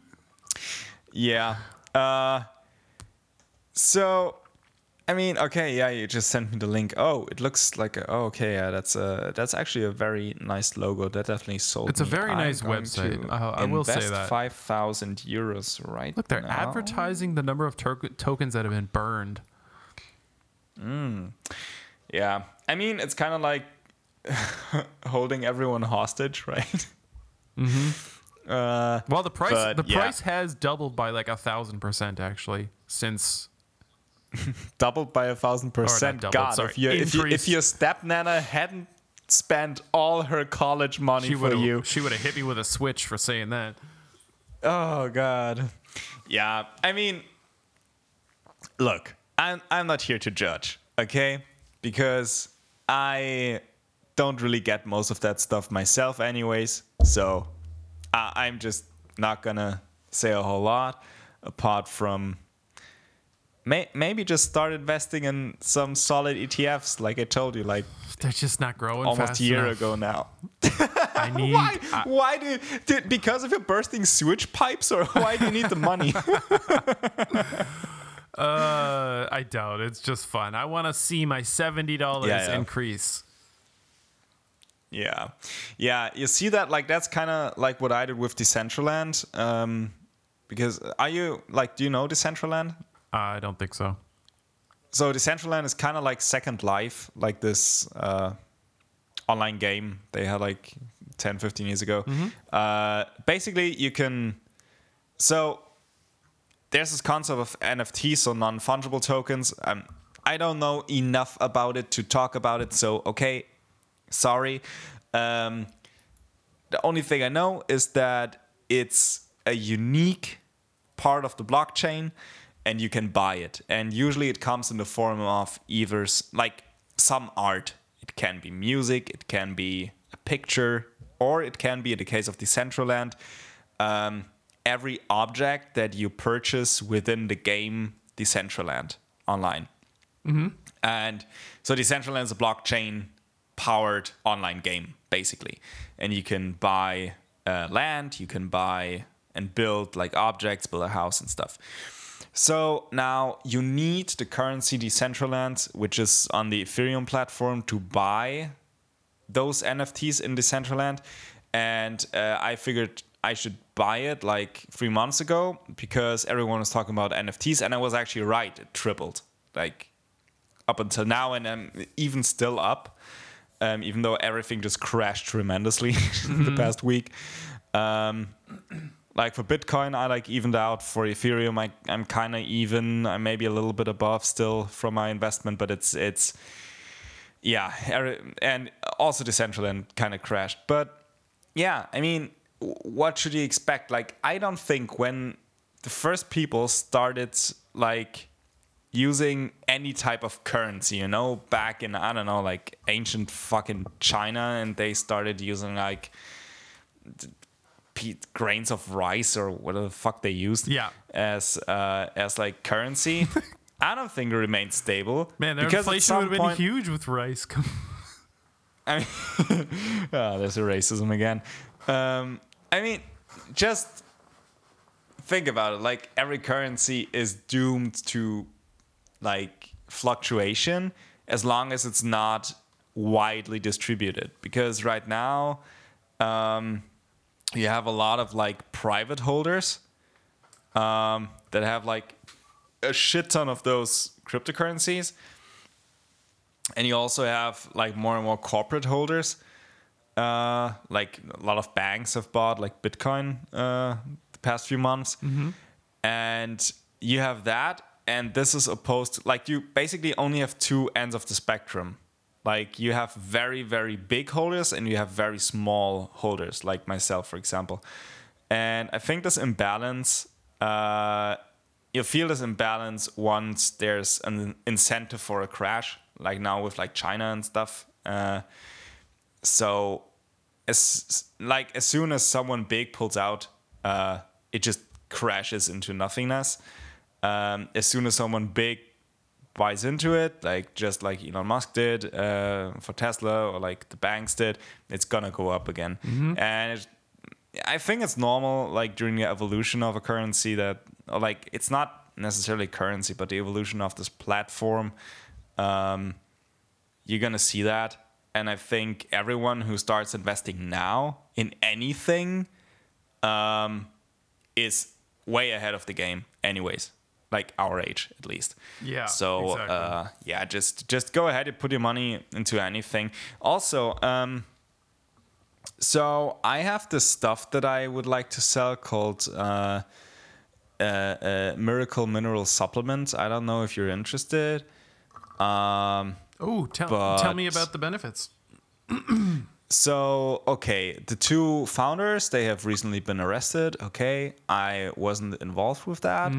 [LAUGHS] yeah. Uh, so, I mean, okay, yeah, you just sent me the link. Oh, it looks like a, oh, okay, yeah, that's a that's actually a very nice logo. That definitely sold. It's a very I'm nice website. to Uh, I will say that. five thousand euros right. Look, they're now. advertising the number of to- tokens that have been burned. Yeah, I mean, it's kind of like [LAUGHS] holding everyone hostage, [LAUGHS] right? Mm-hmm. Uh, Well, the price But, the yeah. price has doubled by like a thousand percent actually since [LAUGHS] doubled by a thousand percent. doubled, God, sorry, if your if, you, if your stepnana hadn't spent all her college money she for you, she would have hit me with a switch for saying that. oh God, yeah. I mean, look, I'm I'm not here to judge, okay? Because I don't really get most of that stuff myself, anyways. So I, I'm just not gonna say a whole lot apart from may, maybe just start investing in some solid ETFs, like I told you, like They're just not growing almost a year enough. ago now. [LAUGHS] I [LAUGHS] need. Why? I- why do, do because of your bursting sewage pipes, or why do you need the money? [LAUGHS] uh, I doubt it's just fun. I want to see my seventy dollars Yeah, yeah. increase. Yeah, yeah. You see that? Like that's kind of like what I did with Decentraland. Um, because are you like, do you know Decentraland? I don't think so. So Decentraland is kind of like Second Life, like this uh, online game they had like 10, 15 years ago. Uh, basically, you can. So there's this concept of NFTs, so non fungible tokens. Um, I don't know enough about it to talk about it, so okay, sorry. Um, the only thing I know is that it's a unique part of the blockchain and you can buy it. And usually it comes in the form of either like some art. It can be music, it can be a picture, or it can be, in the case of Decentraland, um, every object that you purchase within the game Decentraland online. And so Decentraland is a blockchain powered online game, basically. And you can buy uh, land, you can buy and build like objects, build a house and stuff. So now you need the currency Decentraland, which is on the Ethereum platform, to buy those NFTs in Decentraland. And uh, I figured I should buy it like three months ago because everyone was talking about NFTs. And I was actually right, it tripled. Like up until now, and I'm even still up, um, even though everything just crashed tremendously [LAUGHS] the past week. Um, [CLEARS THROAT] like for Bitcoin, I like evened out. For Ethereum, I, I'm kind of even. I'm maybe a little bit above still from my investment, but it's it's yeah, and also Decentraland kind of crashed. But yeah, I mean, what should you expect? Like, I don't think when the first people started like using any type of currency, you know, back in I don't know, like ancient fucking China, and they started using like grains of rice or whatever the fuck they used Yeah. as uh, as like currency. [LAUGHS] I don't think it remained stable. Man, their because at inflation would have been huge with rice. [LAUGHS] I mean, oh, [LAUGHS] there's a racism again. Um, I mean, just think about it. Like every currency is doomed to like fluctuation as long as it's not widely distributed. Because right now, um, you have a lot of like private holders um, that have like a shit ton of those cryptocurrencies and you also have like more and more corporate holders uh, like a lot of banks have bought like bitcoin uh, the past few months. And you have that and this is opposed like you basically only have two ends of the spectrum. Like you have very very big holders and you have very small holders like myself for example. And i think this imbalance uh, you feel this imbalance once there's an incentive for a crash like now with like china and stuff uh, so as like as soon as someone big pulls out uh, it just crashes into nothingness. Um, as soon as someone big buys into it like just like elon musk did uh, for tesla or like the banks did it's gonna go up again. And it, I think it's normal, like during the evolution of a currency, that like it's not necessarily currency, but the evolution of this platform, um, you're gonna see that. And I think everyone who starts investing now in anything um, is way ahead of the game, anyways. Like our age, at least. Yeah, So exactly. uh, yeah, just just go ahead and put your money into anything. Also. Um, so I have this stuff that I would like to sell called uh, uh, uh, Miracle Mineral Supplement. I don't know if you're interested. Um, oh, tell, tell me about the benefits. [CLEARS THROAT] so okay, the two founders they have recently been arrested. Okay, I wasn't involved with that.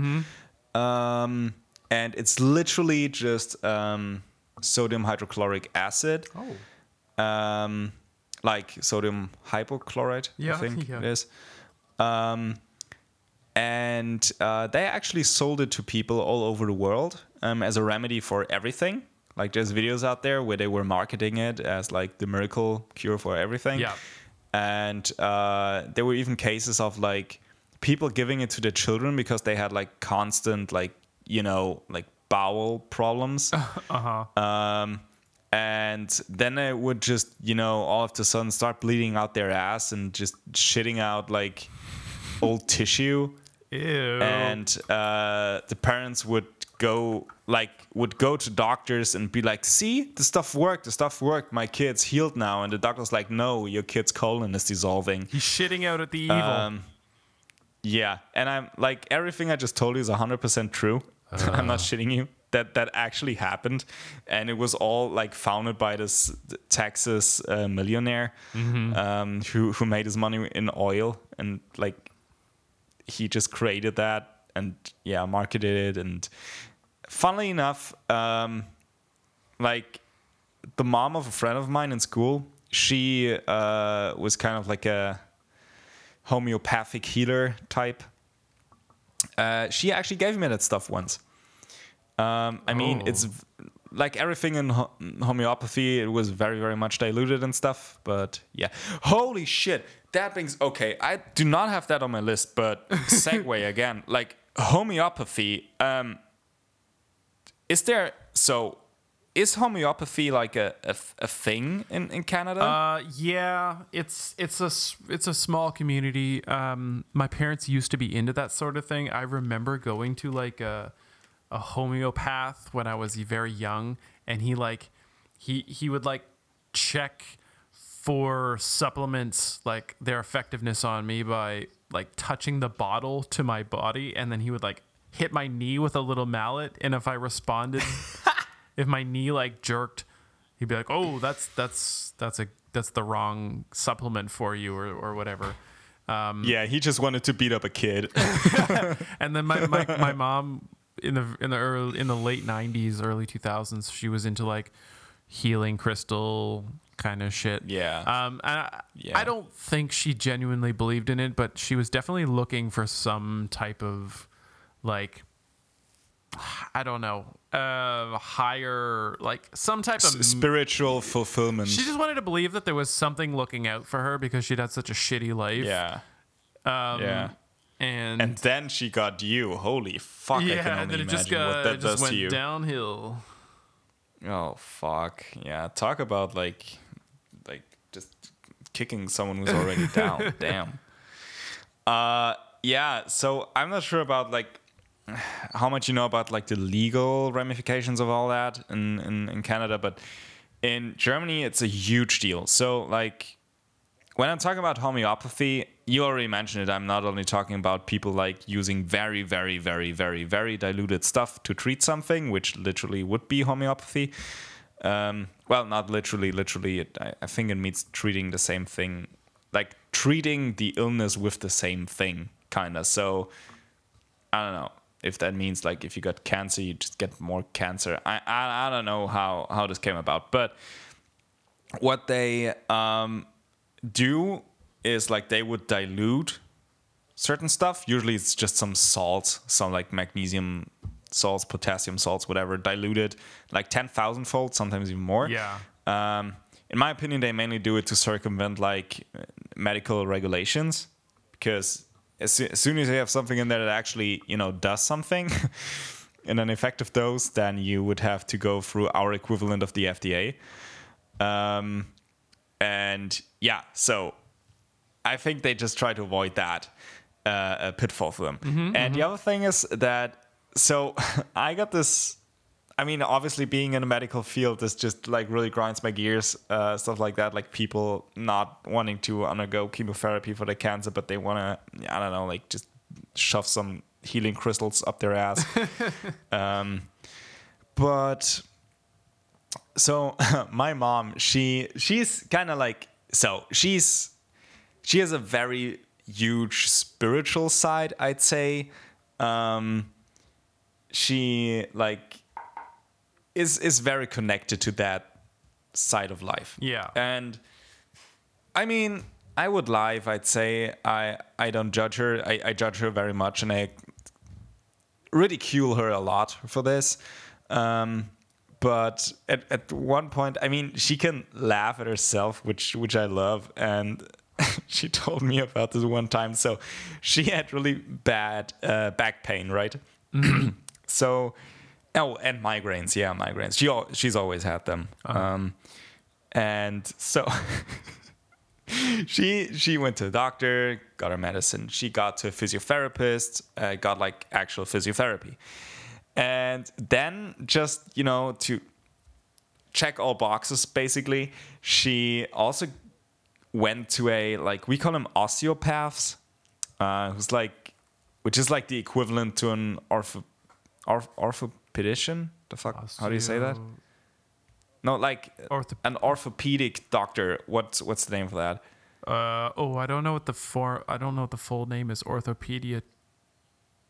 Um, and it's literally just um, sodium hydrochloric acid. Oh, um, like sodium hypochlorite, Yeah, I [LAUGHS] think yeah. it is. Um, and uh, they actually sold it to people all over the world um, as a remedy for everything. Like there's videos out there where they were marketing it as like the miracle cure for everything. Yeah. And uh, there were even cases of like people giving it to their children because they had like constant like you know like bowel problems. [LAUGHS] Uh-huh. Um, and then it would just, you know, all of a sudden start bleeding out their ass and just shitting out like old tissue. Ew. And uh, the parents would go like would go to doctors and be like, "See, the stuff worked. The stuff worked. My kid's healed now." And the doctor's like, "No, your kid's colon is dissolving." He's shitting out at the evil. Um, yeah, and I'm like everything I just told you is 100% true. [LAUGHS] I'm not shitting you. That that actually happened, and it was all like founded by this Texas uh, millionaire um, who who made his money in oil, and like he just created that and yeah, marketed it. And funnily enough, um, like the mom of a friend of mine in school, she uh, was kind of like a homeopathic healer type. Uh, she actually gave me that stuff once. Um, I mean, Oh. it's like everything in ho- homeopathy. It was very, very much diluted and stuff. But yeah, holy shit, that brings. Okay, I do not have that on my list, but [LAUGHS] segue again. Like homeopathy. Um, is there so? Is homeopathy like a, a, a thing in, in Canada? Uh, yeah, it's it's a it's a small community. Um, my parents used to be into that sort of thing. I remember going to like a a homeopath when I was very young, and he like he he would like check for supplements like their effectiveness on me by like touching the bottle to my body, and then he would like hit my knee with a little mallet, and if I responded [LAUGHS] if my knee like jerked, he'd be like, "Oh, that's that's that's a that's the wrong supplement for you," or or whatever. Um, yeah, he just wanted to beat up a kid. [LAUGHS] and then my, my, my [LAUGHS] mom in the in the early in the late '90s, early 2000s, she was into like healing crystal kind of shit. Yeah. Um, and I, Yeah. I don't think she genuinely believed in it, but she was definitely looking for some type of like. I don't know, uh, higher like some type of Spiritual fulfillment. She just wanted to believe that there was something looking out for her because she'd had such a shitty life. yeah. Um, yeah. And, And then she got you. Holy fuck! I can yeah, only and then it imagine just got what that it does just went to you. downhill. Oh fuck! Yeah, talk about like, kicking someone who's [LAUGHS] already down. Damn. Uh, yeah. So I'm not sure about like [SIGHS] how much you know about like the legal ramifications of all that in in, in Canada, but in Germany it's a huge deal. So like when I'm talking about homeopathy, you already mentioned it. I'm not only talking about people like using very, very, very, very, very diluted stuff to treat something, which literally would be homeopathy. Um, well, not literally, literally. It, I, I think it means treating the same thing, like treating the illness with the same thing, kind of. So I don't know if that means like if you got cancer, you just get more cancer. I, I, I don't know how, how this came about, but what they um, do is like they would dilute certain stuff. Usually it's just some salt, some like magnesium salts, potassium salts, whatever, diluted like 10,000 fold, sometimes even more. Yeah. Um, in my opinion, they mainly do it to circumvent like uh, medical regulations because as, as soon as you have something in there that actually, you know, does something [LAUGHS] in an effective dose, then you would have to go through our equivalent of the FDA. Um, and yeah, so I think they just try to avoid that uh, a pitfall for them. and the other thing is that so [LAUGHS] I got this. I mean, obviously, being in a medical field, this just like really grinds my gears. Uh, stuff like that, like people not wanting to undergo chemotherapy for their cancer, but they want to, I don't know, like just shove some healing crystals up their ass. [LAUGHS] um, but so [LAUGHS] my mom she she's kind of like so she's she has a very huge spiritual side i'd say um she like is is very connected to that side of life Yeah. and i mean I would lie if I'd say I I don't judge her. I, I judge her very much, and I ridicule her a lot for this. Um, but at, at one point, I mean, she can laugh at herself, which which I love, and [LAUGHS] she told me about this one time. So she had really bad uh, back pain, right? So oh, and migraines, yeah, migraines. She al- she's always had them, um, and so. [LAUGHS] she she went to the doctor, got her medicine. She got to a physiotherapist, uh, got like actual physiotherapy, and then just you know to check all boxes basically, she also went to a like we call them osteopaths, uh, who's like which is like the equivalent to an ortho, orth, orthopedician. The fuck? How do you say that? No, like an orthopedic doctor. What's what's the name for that? Uh, oh, I don't know what the for I don't know what the full name is. Orthopedia.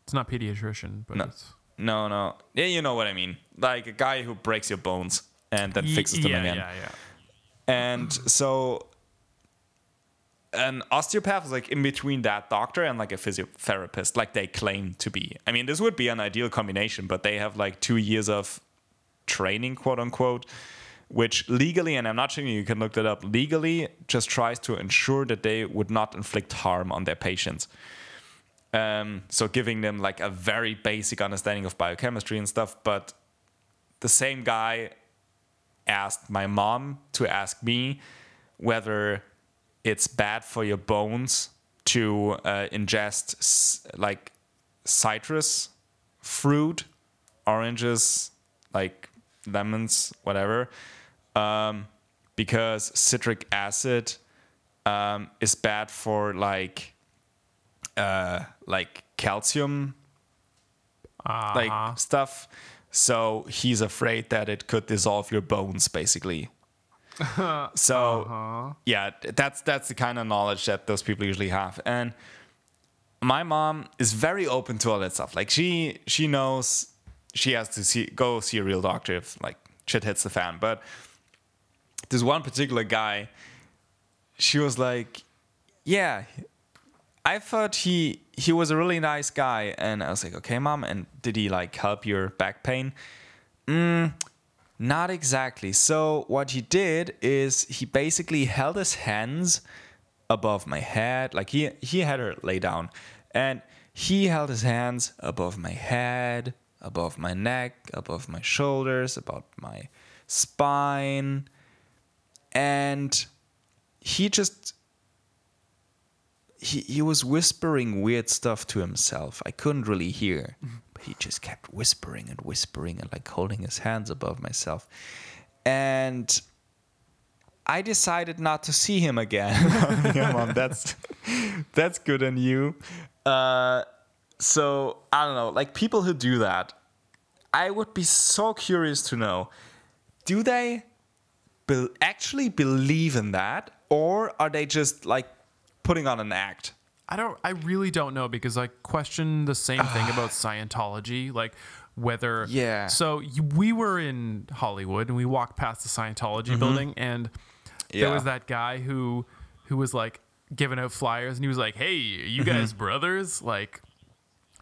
It's not pediatrician, but No. it's No, no. Yeah, you know what I mean. Like a guy who breaks your bones and then fixes them again. yeah, again. Yeah, yeah. And so an osteopath is like in between that doctor and like a physiotherapist, like they claim to be. I mean, this would be an ideal combination, but they have like two years of training, quote unquote, which legally, and I'm not sure you can look that up, legally just tries to ensure that they would not inflict harm on their patients. Um, so giving them like a very basic understanding of biochemistry and stuff. But the same guy asked my mom to ask me whether it's bad for your bones to uh, ingest s- like citrus fruit, oranges, like lemons, whatever, um, because citric acid um, is bad for like uh, like calcium Uh-huh. like stuff. So he's afraid that it could dissolve your bones, basically. [LAUGHS] so yeah, that's that's the kind of knowledge that those people usually have. And my mom is very open to all that stuff. Like she she knows she has to see go see a real doctor if like shit hits the fan. But this one particular guy, she was like, yeah, I thought he he was a really nice guy, and I was like, okay, mom, and did he like help your back pain? Mm, not exactly. So what he did is he basically held his hands above my head, like he he had her lay down, and he held his hands above my head, above my neck, above my shoulders, above my spine, and he just he, he was whispering weird stuff to himself. I couldn't really hear, but he just kept whispering and whispering and like holding his hands above myself. And I decided not to see him again. [LAUGHS] yeah, mom, that's that's good on you. Uh, so I don't know, like people who do that, I would be so curious to know: do they be- actually believe in that, or are they just like putting on an act? I don't. I really don't know because I question the same thing about [SIGHS] Scientology, like whether. Yeah. So we were in Hollywood and we walked past the Scientology mm-hmm. building, and there Yeah. was that guy who who was like giving out flyers, and he was like, "Hey, you mm-hmm. guys brothers?" Like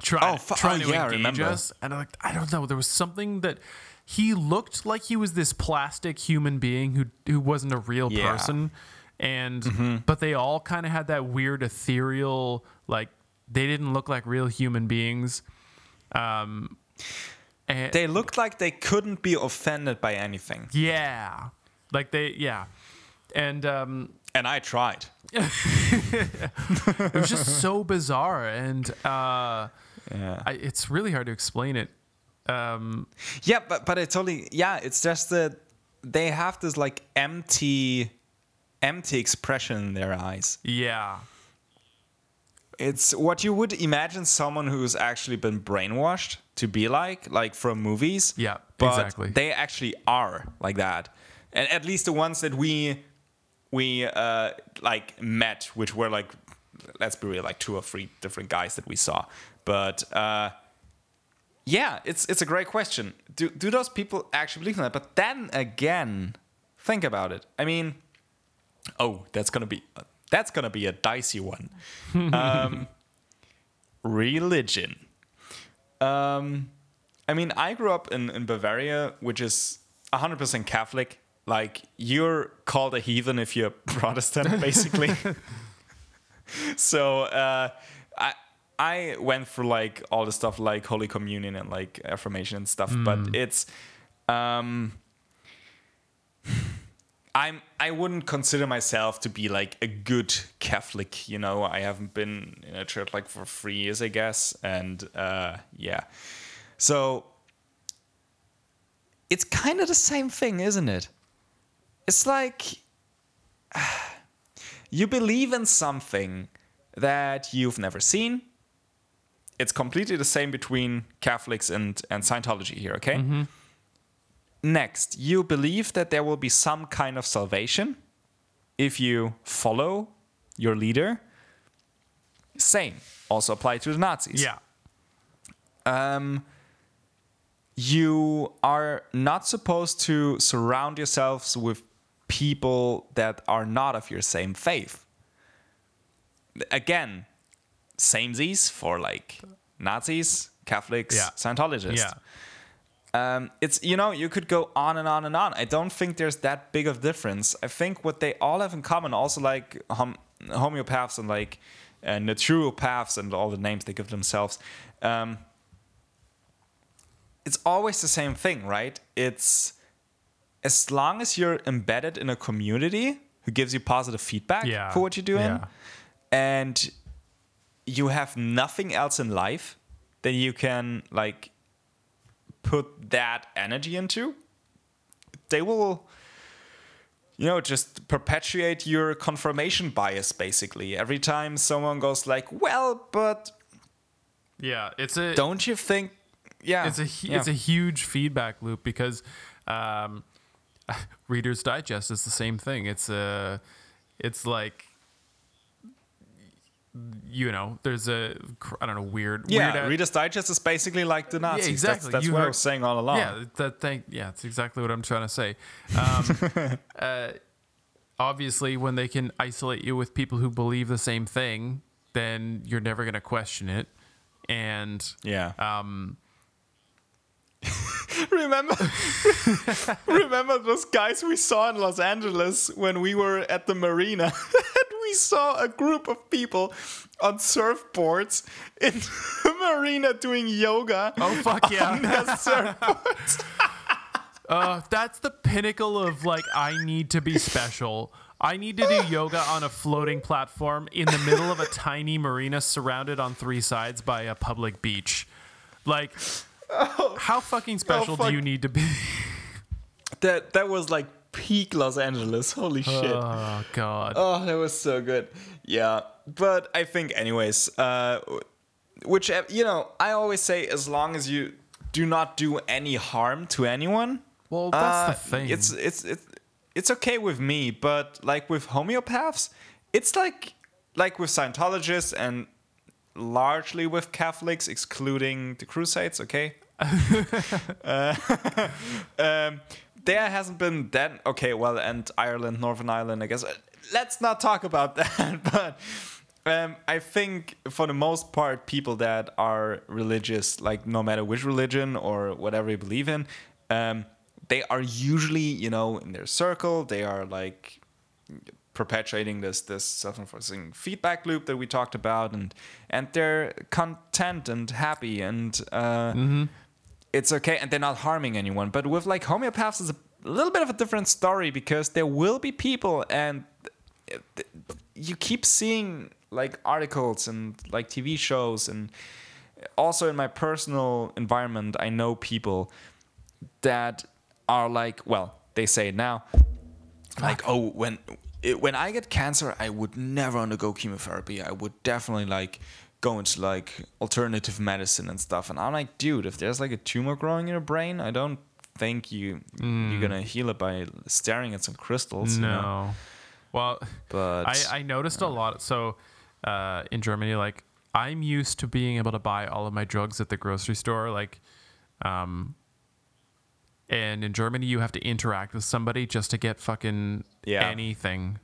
trying Oh, fu- trying oh, to yeah, I engage remember. us, and I'm like, I don't know. There was something that. He looked like he was this plastic human being who who wasn't a real Yeah. person, and but they all kind of had that weird ethereal like they didn't look like real human beings um and They looked like they couldn't be offended by anything, yeah like they yeah and um and I tried. [LAUGHS] it was just so bizarre and uh Yeah. I, it's really hard to explain it um Yeah, but but it's totally yeah. It's just that they have this like empty, empty expression in their eyes. yeah It's what you would imagine someone who's actually been brainwashed to be like, like from movies. Yeah, but exactly. They actually are like that, and at least the ones that we we uh, like met, which were like, let's be real, like two or three different guys that we saw. But uh, yeah, it's it's a great question. Do do those people actually believe in that? But then again, think about it. I mean, oh, that's gonna be That's gonna be a dicey one. [LAUGHS] um, religion. Um, I mean, I grew up in, in Bavaria, which is 100% Catholic. Like, you're called a heathen if you're [LAUGHS] Protestant, basically. [LAUGHS] so, uh, I. I went through like all the stuff like Holy Communion and like affirmation and stuff, but it's um I'm I wouldn't consider myself to be like a good Catholic, you know. I haven't been in a church like for three years, I guess, and uh, yeah. So it's kind of the same thing, isn't it? It's like [SIGHS] you believe in something that you've never seen. It's completely the same between Catholics and and Scientology here, okay? Next, you believe that there will be some kind of salvation if you follow your leader. Same, also apply to the Nazis. Yeah. Um, you are not supposed to surround yourselves with people that are not of your same faith. Again, samesies for like Nazis, Catholics, Yeah. Scientologists Yeah. Um, it's you know you could go on and on and on. I don't think there's that big of difference. I think what they all have in common, also like hom- homeopaths and like uh, naturopaths and all the names they give themselves, um, it's always the same thing, right? It's as long as you're embedded in a community who gives you positive feedback Yeah. for what you're doing, Yeah. and you have nothing else in life that you can like put that energy into, they will, you know, just perpetuate your confirmation bias basically. Every time someone goes like, "Well, but Yeah. It's a don't you think?" Yeah, it's a yeah. it's a huge feedback loop because um, [LAUGHS] Reader's Digest is the same thing. It's a it's like you know, there's a I don't know weird yeah. weird Reader's Digest is basically like the Nazis. Yeah, exactly. That's, that's You what I was saying all along. Yeah, that thing. Yeah, it's exactly what I'm trying to say. Um, [LAUGHS] uh, obviously, when they can isolate you with people who believe the same thing, then you're never going to question it. And Yeah. um, [LAUGHS] remember [LAUGHS] remember those guys we saw in Los Angeles when we were at the marina [LAUGHS] and we saw a group of people on surfboards in the marina doing yoga oh fuck yeah, on their surfboards. uh, that's the pinnacle of like I need to be special. I need to do yoga on a floating platform in the middle of a tiny marina surrounded on three sides by a public beach. Like, [LAUGHS] how fucking special fuck. do you need to be? that that was like peak Los Angeles [LAUGHS] holy shit Oh god. Oh, that was so good. Yeah, but I think, anyways, uh, which you know, I always say, as long as you do not do any harm to anyone. Well, that's uh, the thing. It's it's it's it's okay with me, but like with homeopaths, it's like like with Scientologists and largely with Catholics, excluding the Crusades. Okay. Uh, [LAUGHS] um, there hasn't been that okay well and ireland northern ireland i guess. Let's not talk about [LAUGHS] that but um, i think for the most part people that are religious like no matter which religion or whatever you believe in um, they are usually you know in their circle. They are like perpetuating this this self-enforcing feedback loop that we talked about and and they're content and happy and uh, it's okay and they're not harming anyone. But with like homeopaths it's a little bit of a different story because there will be people and you keep seeing like articles and like tv shows and also in my personal environment i know people that are like well they say it now like oh when when i get cancer i would never undergo chemotherapy. I would definitely like go into like alternative medicine and stuff and i'm like dude if there's like a tumor growing in your brain i don't think you you're gonna heal it by staring at some crystals no. you know? Well, but I, I noticed a lot. So uh, in Germany, like I'm used to being able to buy all of my drugs at the grocery store. Like, um, and in Germany, you have to interact with somebody just to get fucking Yeah. anything.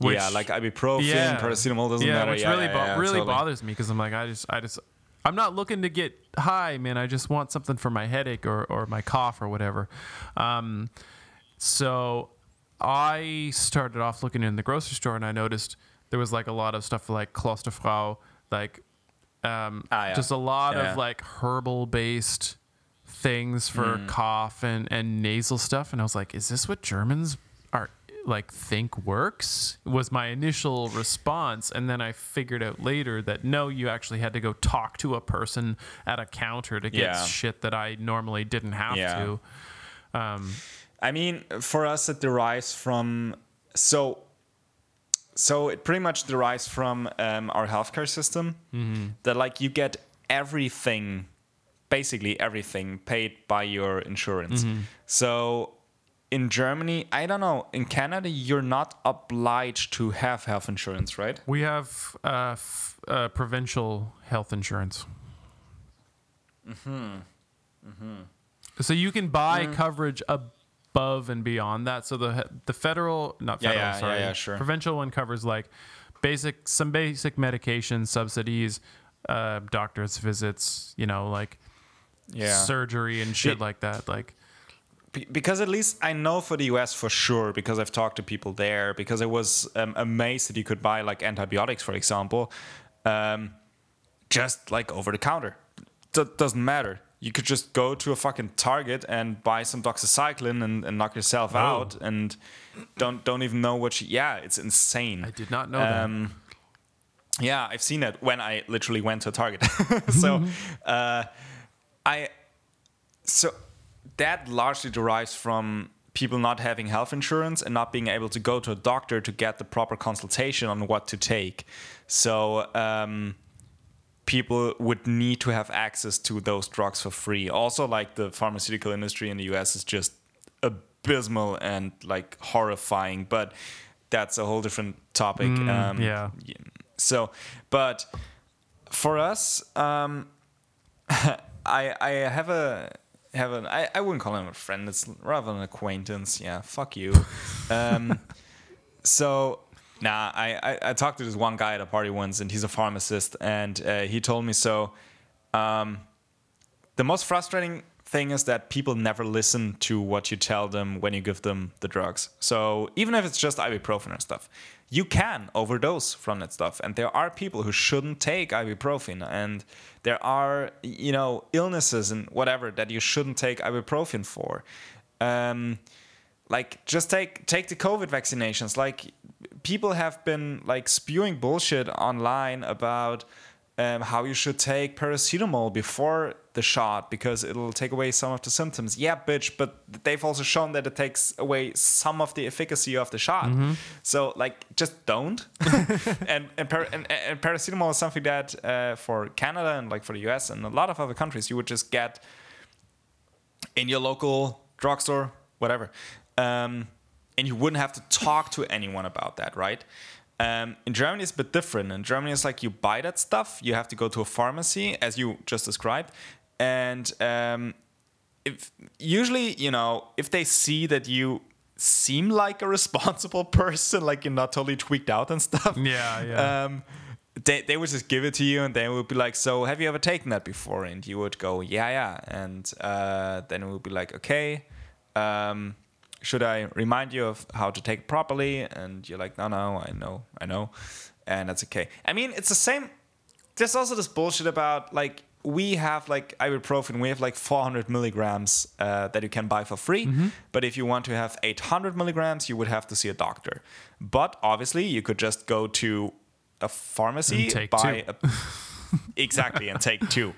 Which- yeah, like ibuprofen, yeah, paracetamol doesn't yeah, matter. which yeah, really bo- really totally. bothers me because I'm like, I just, I just, I'm not looking to get high, man. I just want something for my headache or or my cough or whatever. Um, so I started off looking in the grocery store and I noticed there was like a lot of stuff like Klosterfrau, like um, Ah, yeah. just a lot Yeah, of like herbal based things for Hmm. cough and, and nasal stuff. And I was like, is this what Germans like think works? Was my initial response. And then I figured out later that no, you actually had to go talk to a person at a counter to get Yeah. shit that I normally didn't have Yeah. to. Um, I mean, for us, it derives from so. So it pretty much derives from um, our healthcare system. That like you get everything, basically everything, paid by your insurance. So in Germany, I don't know. In Canada, you're not obliged to have health insurance, right? we have uh, f- uh, provincial health insurance. So you can buy Mm. coverage above and beyond that. So the the federal, not federal, yeah, yeah, sorry, yeah, sure. provincial one covers like basic some basic medication subsidies, uh, doctors visits, you know, like Yeah. surgery and shit It- like that. Like because at least I know for the US for sure because I've talked to people there because I was um, amazed that you could buy like antibiotics for example um, just like over the counter. Doesn't matter. You could just go to a fucking Target and buy some doxycycline and, and knock yourself out and don't don't even know what you, yeah it's insane. I did not know that. um, yeah, I've seen it when I literally went to a Target. [LAUGHS] so, uh, I so that largely derives from people not having health insurance and not being able to go to a doctor to get the proper consultation on what to take. So. Um, people would need to have access to those drugs for free. Also, like the pharmaceutical industry in the US is just abysmal and like horrifying, but that's a whole different topic. um, yeah. So, but for us, um, [LAUGHS] I I have a have an I, I wouldn't call him a friend. It's rather an acquaintance. Yeah, fuck you. [LAUGHS] Um, so nah, I, I I talked to this one guy at a party once, and he's a pharmacist, and uh, he told me so. Um, the most frustrating thing is that people never listen to what you tell them when you give them the drugs. So even if it's just ibuprofen and stuff, you can overdose from that stuff. And there are people who shouldn't take ibuprofen, and there are you know illnesses and whatever that you shouldn't take ibuprofen for. Um, like just take take the covid vaccinations like people have been like spewing bullshit online about um, how you should take paracetamol before the shot because it'll take away some of the symptoms yeah bitch but they've also shown that it takes away some of the efficacy of the shot so like just don't [LAUGHS] [LAUGHS] and and, par- and and paracetamol is something that uh, for canada and like for the us and a lot of other countries you would just get in your local drugstore, whatever. Um, and you wouldn't have to talk to anyone about that, right? Um, in Germany, it's a bit different. In Germany, it's like you buy that stuff, you have to go to a pharmacy, as you just described, and um, if usually, you know, if they see that you seem like a [LAUGHS] responsible person, like you're not totally tweaked out and stuff, Yeah, yeah. um, they, they would just give it to you and they would be like, So, have you ever taken that before? And you would go, Yeah, yeah. And uh, then it would be like, Okay, um, should I remind you of how to take it properly? And you're like, No, no, I know, I know. And that's okay. I mean, it's the same. There's also this bullshit about like, we have like ibuprofen, we have like 400 milligrams uh, that you can buy for free. But if you want to have 800 milligrams, you would have to see a doctor. But obviously, you could just go to a pharmacy, buy a, [LAUGHS] exactly, and take two.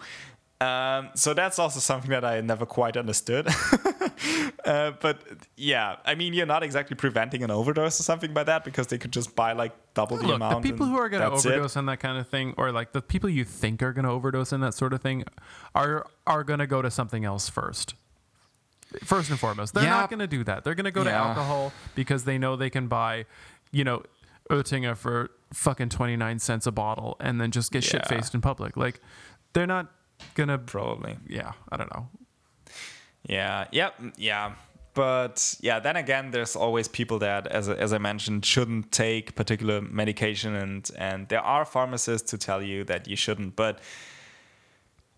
Um, so that's also something that I never quite understood. [LAUGHS] [LAUGHS] uh, but yeah, I mean, you're not exactly preventing an overdose or something by that because they could just buy like double the Look, the people who are going to that's it. overdose on that kind of thing, or like the people you think are going to overdose on that sort of thing, are are going to go to something else first. First and foremost, they're Yeah. not going to do that. They're going to go to alcohol because they know they can buy, you know, Oettinger for fucking twenty nine cents a bottle, and then just get shit faced in public. Like, they're not gonna. Probably. Yeah, I don't know. Yeah. Yep. Yeah. but yeah, then again, there's always people that, as, as I mentioned, shouldn't take particular medication, and and there are pharmacists to tell you that you shouldn't. But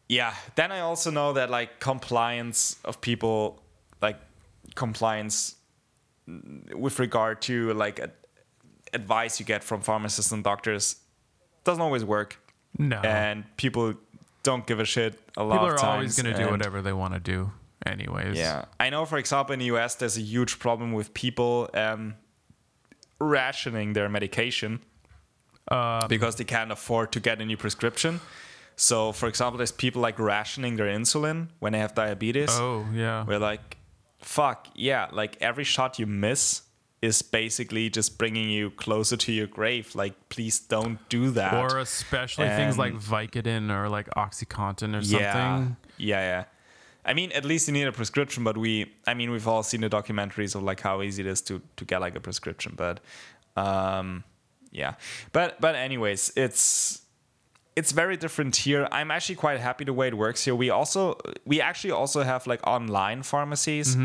yeah, then I also know that like compliance of people, like compliance mm, with regard to like ad- advice you get from pharmacists and doctors, doesn't always work, No. and people don't give a shit a lot People of are times. always going to do whatever they want to do, anyways. yeah, I know. For example, in the US, there's a huge problem with people um, rationing their medication Uh, because they can't afford to get a new prescription. So, for example, there's people like rationing their insulin when they have diabetes. oh, yeah. We're like, fuck yeah! Like every shot you miss is basically just bringing you closer to your grave. Like, please don't do that. Or especially things like Vicodin or like OxyContin or Yeah, something. yeah, yeah. I mean, at least you need a prescription, but we, I mean, we've all seen the documentaries of like how easy it is to to get like a prescription, but, um, yeah, but but anyways, it's it's very different here. I'm actually quite happy the way it works here. We also we actually also have like online pharmacies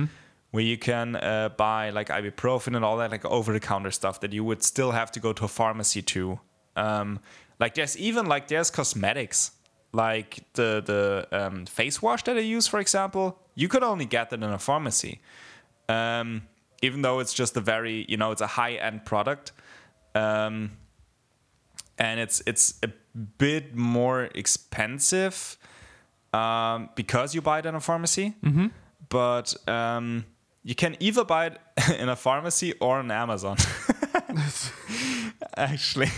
where you can uh, buy like ibuprofen and all that like over the counter stuff that you would still have to go to a pharmacy to. Um, like there's even like there's cosmetics like the the um, face wash that I use, for example. You could only get that in a pharmacy, um, even though it's just a very you know it's a high end product. Um, and it's it's a bit more expensive um, because you buy it in a pharmacy. Mm-hmm. But um, you can either buy it [LAUGHS] in a pharmacy or on Amazon. [LAUGHS] [LAUGHS] Actually,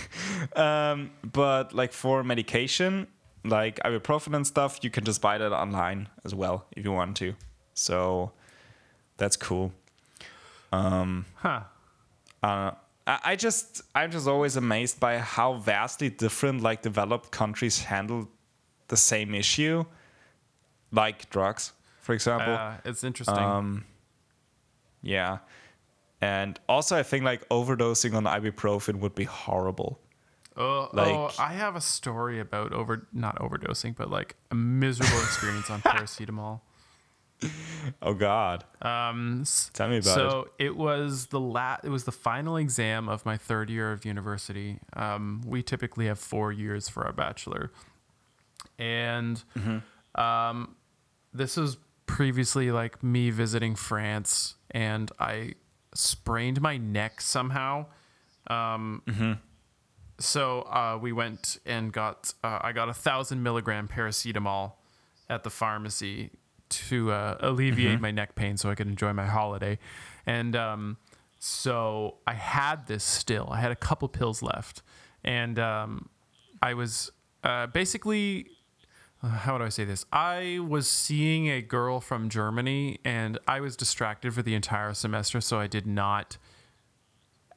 um, but like for medication, like ibuprofen and stuff, you can just buy that online as well if you want to. So that's cool. Um, Huh. uh, I just I'm just always amazed by how vastly different like developed countries handle the same issue, like drugs, for example. Uh, it's interesting. Um, yeah, and also I think like overdosing on ibuprofen would be horrible. Oh, oh, I have a story about over not overdosing, but like a miserable experience on [LAUGHS] paracetamol. Oh God, Um, Tell me about it. so it. was the la- It was the final exam of my third year of university. Um, we typically have four years for our bachelor, and Mm-hmm. um, this was previously like me visiting France, and I sprained my neck somehow. Um, Mm-hmm. So uh, we went and got. Uh, I got a thousand milligram paracetamol at the pharmacy to uh, alleviate my neck pain, so I could enjoy my holiday. And um, so I had this still. I had a couple pills left, and um, I was uh, basically uh, how do I say this? I was seeing a girl from Germany and I was distracted for the entire semester, so I did not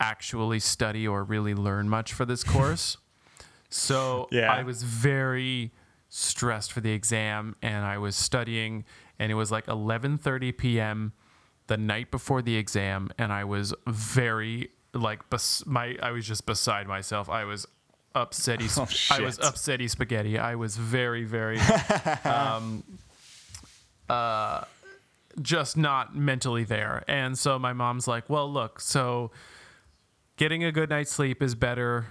actually study or really learn much for this course. [LAUGHS] so Yeah. I was very stressed for the exam and I was studying and it was like 11:30 p.m. the night before the exam and I was very like bes- my I was just beside myself. I was upsetty [LAUGHS] Oh, I was upsetty spaghetti. I was very very [LAUGHS] um uh just not mentally there. And so my mom's like, "Well, look, so getting a good night's sleep is better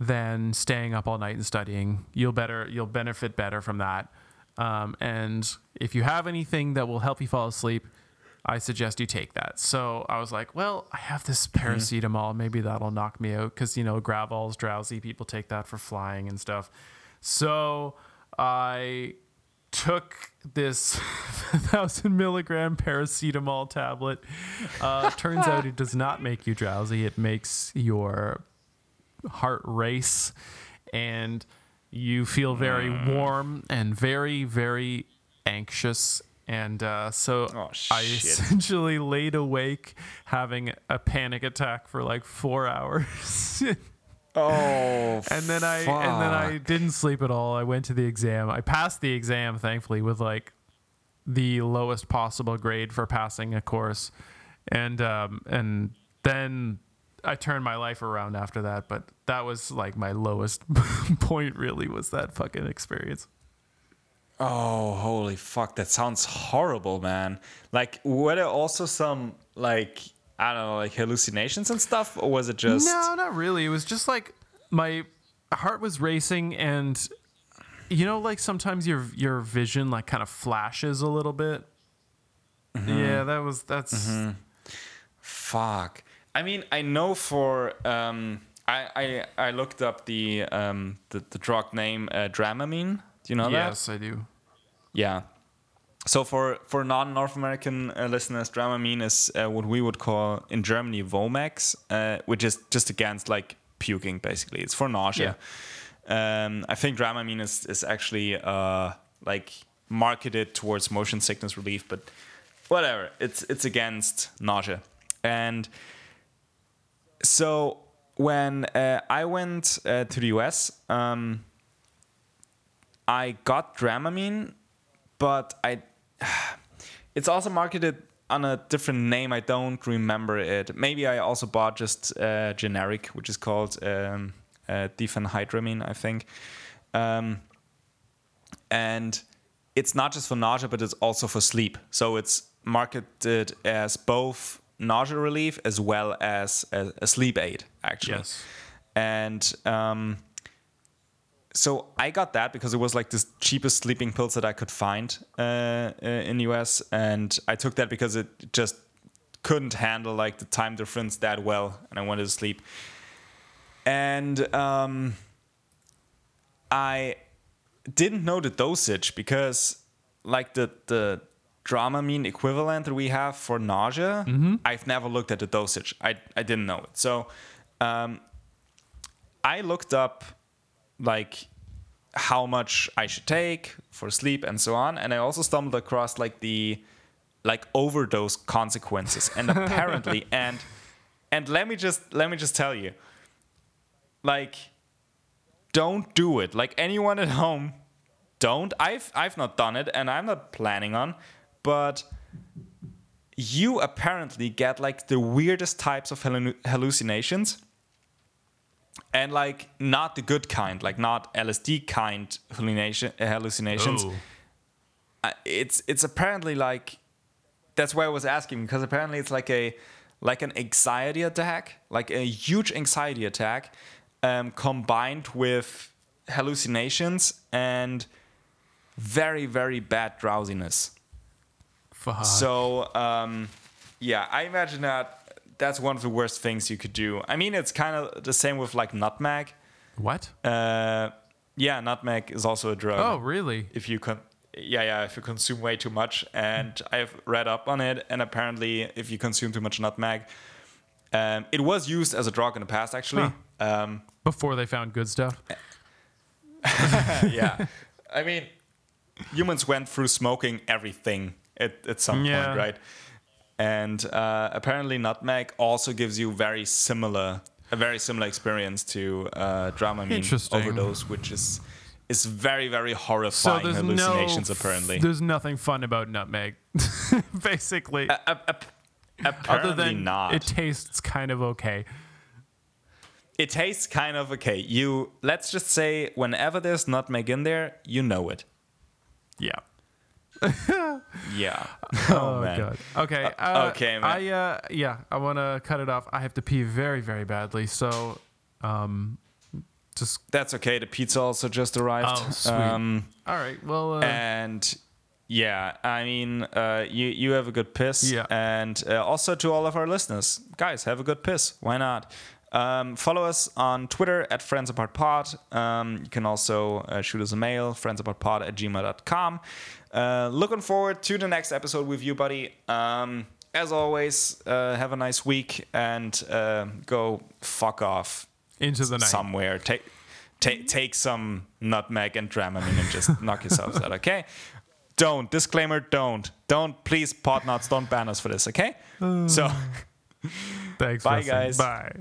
than staying up all night and studying. You'll better you'll benefit better from that. Um, and if you have anything that will help you fall asleep, I suggest you take that. So I was like, well, I have this paracetamol. Maybe that'll knock me out because you know Gravol's drowsy. People take that for flying and stuff. So I took this [LAUGHS] thousand milligram paracetamol tablet. Uh, [LAUGHS] turns out it does not make you drowsy. It makes your heart race and you feel very warm and very very anxious and uh, so Oh, i essentially laid awake having a panic attack for like four hours [LAUGHS] oh, and then i and then i didn't sleep at all. I went to the exam. I passed the exam thankfully with like the lowest possible grade for passing a course. And um and then i turned my life around after that but that was like my lowest [LAUGHS] point really was that fucking experience. Oh, holy fuck! That sounds horrible, man. Like, were there also some like I don't know, like hallucinations and stuff, or was it just? No, not really. It was just like my heart was racing, and you know, like sometimes your your vision like kind of flashes a little bit. Yeah, that was that's. Fuck. I mean, I know for um, I I I looked up the um the, the drug name uh, Dramamine. Do you know that? Yes, I do. Yeah. So for for non North American uh, listeners, Dramamine is uh, what we would call in Germany Vomex, uh, which is just against like puking. Basically, it's for nausea. Um, I think Dramamine is is actually uh, like marketed towards motion sickness relief, but whatever. It's it's against nausea, and so when uh, I went uh, to the US. Um, I got Dramamine, but I [SIGHS] it's also marketed on a different name. I don't remember it. Maybe I also bought just uh, generic, which is called um, uh, diphenhydramine, I think. Um, and it's not just for nausea, but it's also for sleep. So it's marketed as both nausea relief as well as a, a sleep aid, actually. Yes. And um, so I got that because it was like the cheapest sleeping pills that I could find uh, uh, in US, and I took that because it just couldn't handle like the time difference that well, and I wanted to sleep. And um, I didn't know the dosage because like the the Dramamine equivalent that we have for nausea, I've never looked at the dosage. I I didn't know it. So um, I looked up like how much I should take for sleep and so on, and I also stumbled across like the like overdose consequences, and [LAUGHS] apparently, and and let me just let me just tell you, like, don't do it. Like anyone at home, don't. I've I've not done it, and I'm not planning on, but you apparently get like the weirdest types of hallu- hallucinations and like not the good kind, like not LSD kind hallucination, hallucinations. Oh. Uh, it's it's apparently like that's why I was asking because apparently it's like a like an anxiety attack, like a huge anxiety attack, um, combined with hallucinations and very very bad drowsiness. Fuck. So um, yeah, I imagine that that's one of the worst things you could do. I mean, it's kind of the same with like nutmeg. what? Uh, yeah, nutmeg is also a drug. Oh, really? If you con- yeah, yeah, if you consume way too much, and I've read up on it, and apparently, if you consume too much nutmeg, um, it was used as a drug in the past, actually. Um, Before they found good stuff. [LAUGHS] yeah, I mean, humans went through smoking everything at, at some Yeah. point, right? And uh, apparently, nutmeg also gives you very similar, a very similar experience to uh, Dramamine overdose, which is is very, very So horrifying there's hallucinations. no. apparently, There's nothing fun about nutmeg, [LAUGHS] basically. Ap- Other apparently than not. it tastes kind of okay. it tastes kind of okay. You let's just say whenever there's nutmeg in there, you know it. Yeah. Yeah. [LAUGHS] Oh, man. god. Okay. Uh, Uh, okay, man. I uh, yeah. I want to cut it off. I have to pee very very badly. So, um, just That's okay. The pizza also just arrived. Oh, sweet. Um, all right. Well, uh, and yeah, I mean, uh, you you have a good piss. Yeah. And uh, also to all of our listeners, guys, have a good piss. Why not? Um, follow us on Twitter at Friends Apart Pod. Um, you can also uh, shoot us a mail, friendsapartpod at gmail.com. Uh, looking forward to the next episode with you, buddy. Um, as always, uh, have a nice week and uh, go fuck off into the night. somewhere. Take take take some nutmeg and Dramamine and just [LAUGHS] knock yourselves out. Okay. Don't disclaimer. Don't don't please pod nuts. Don't ban us for this. Okay. So Thanks. [LAUGHS] Bye, guys. Bye.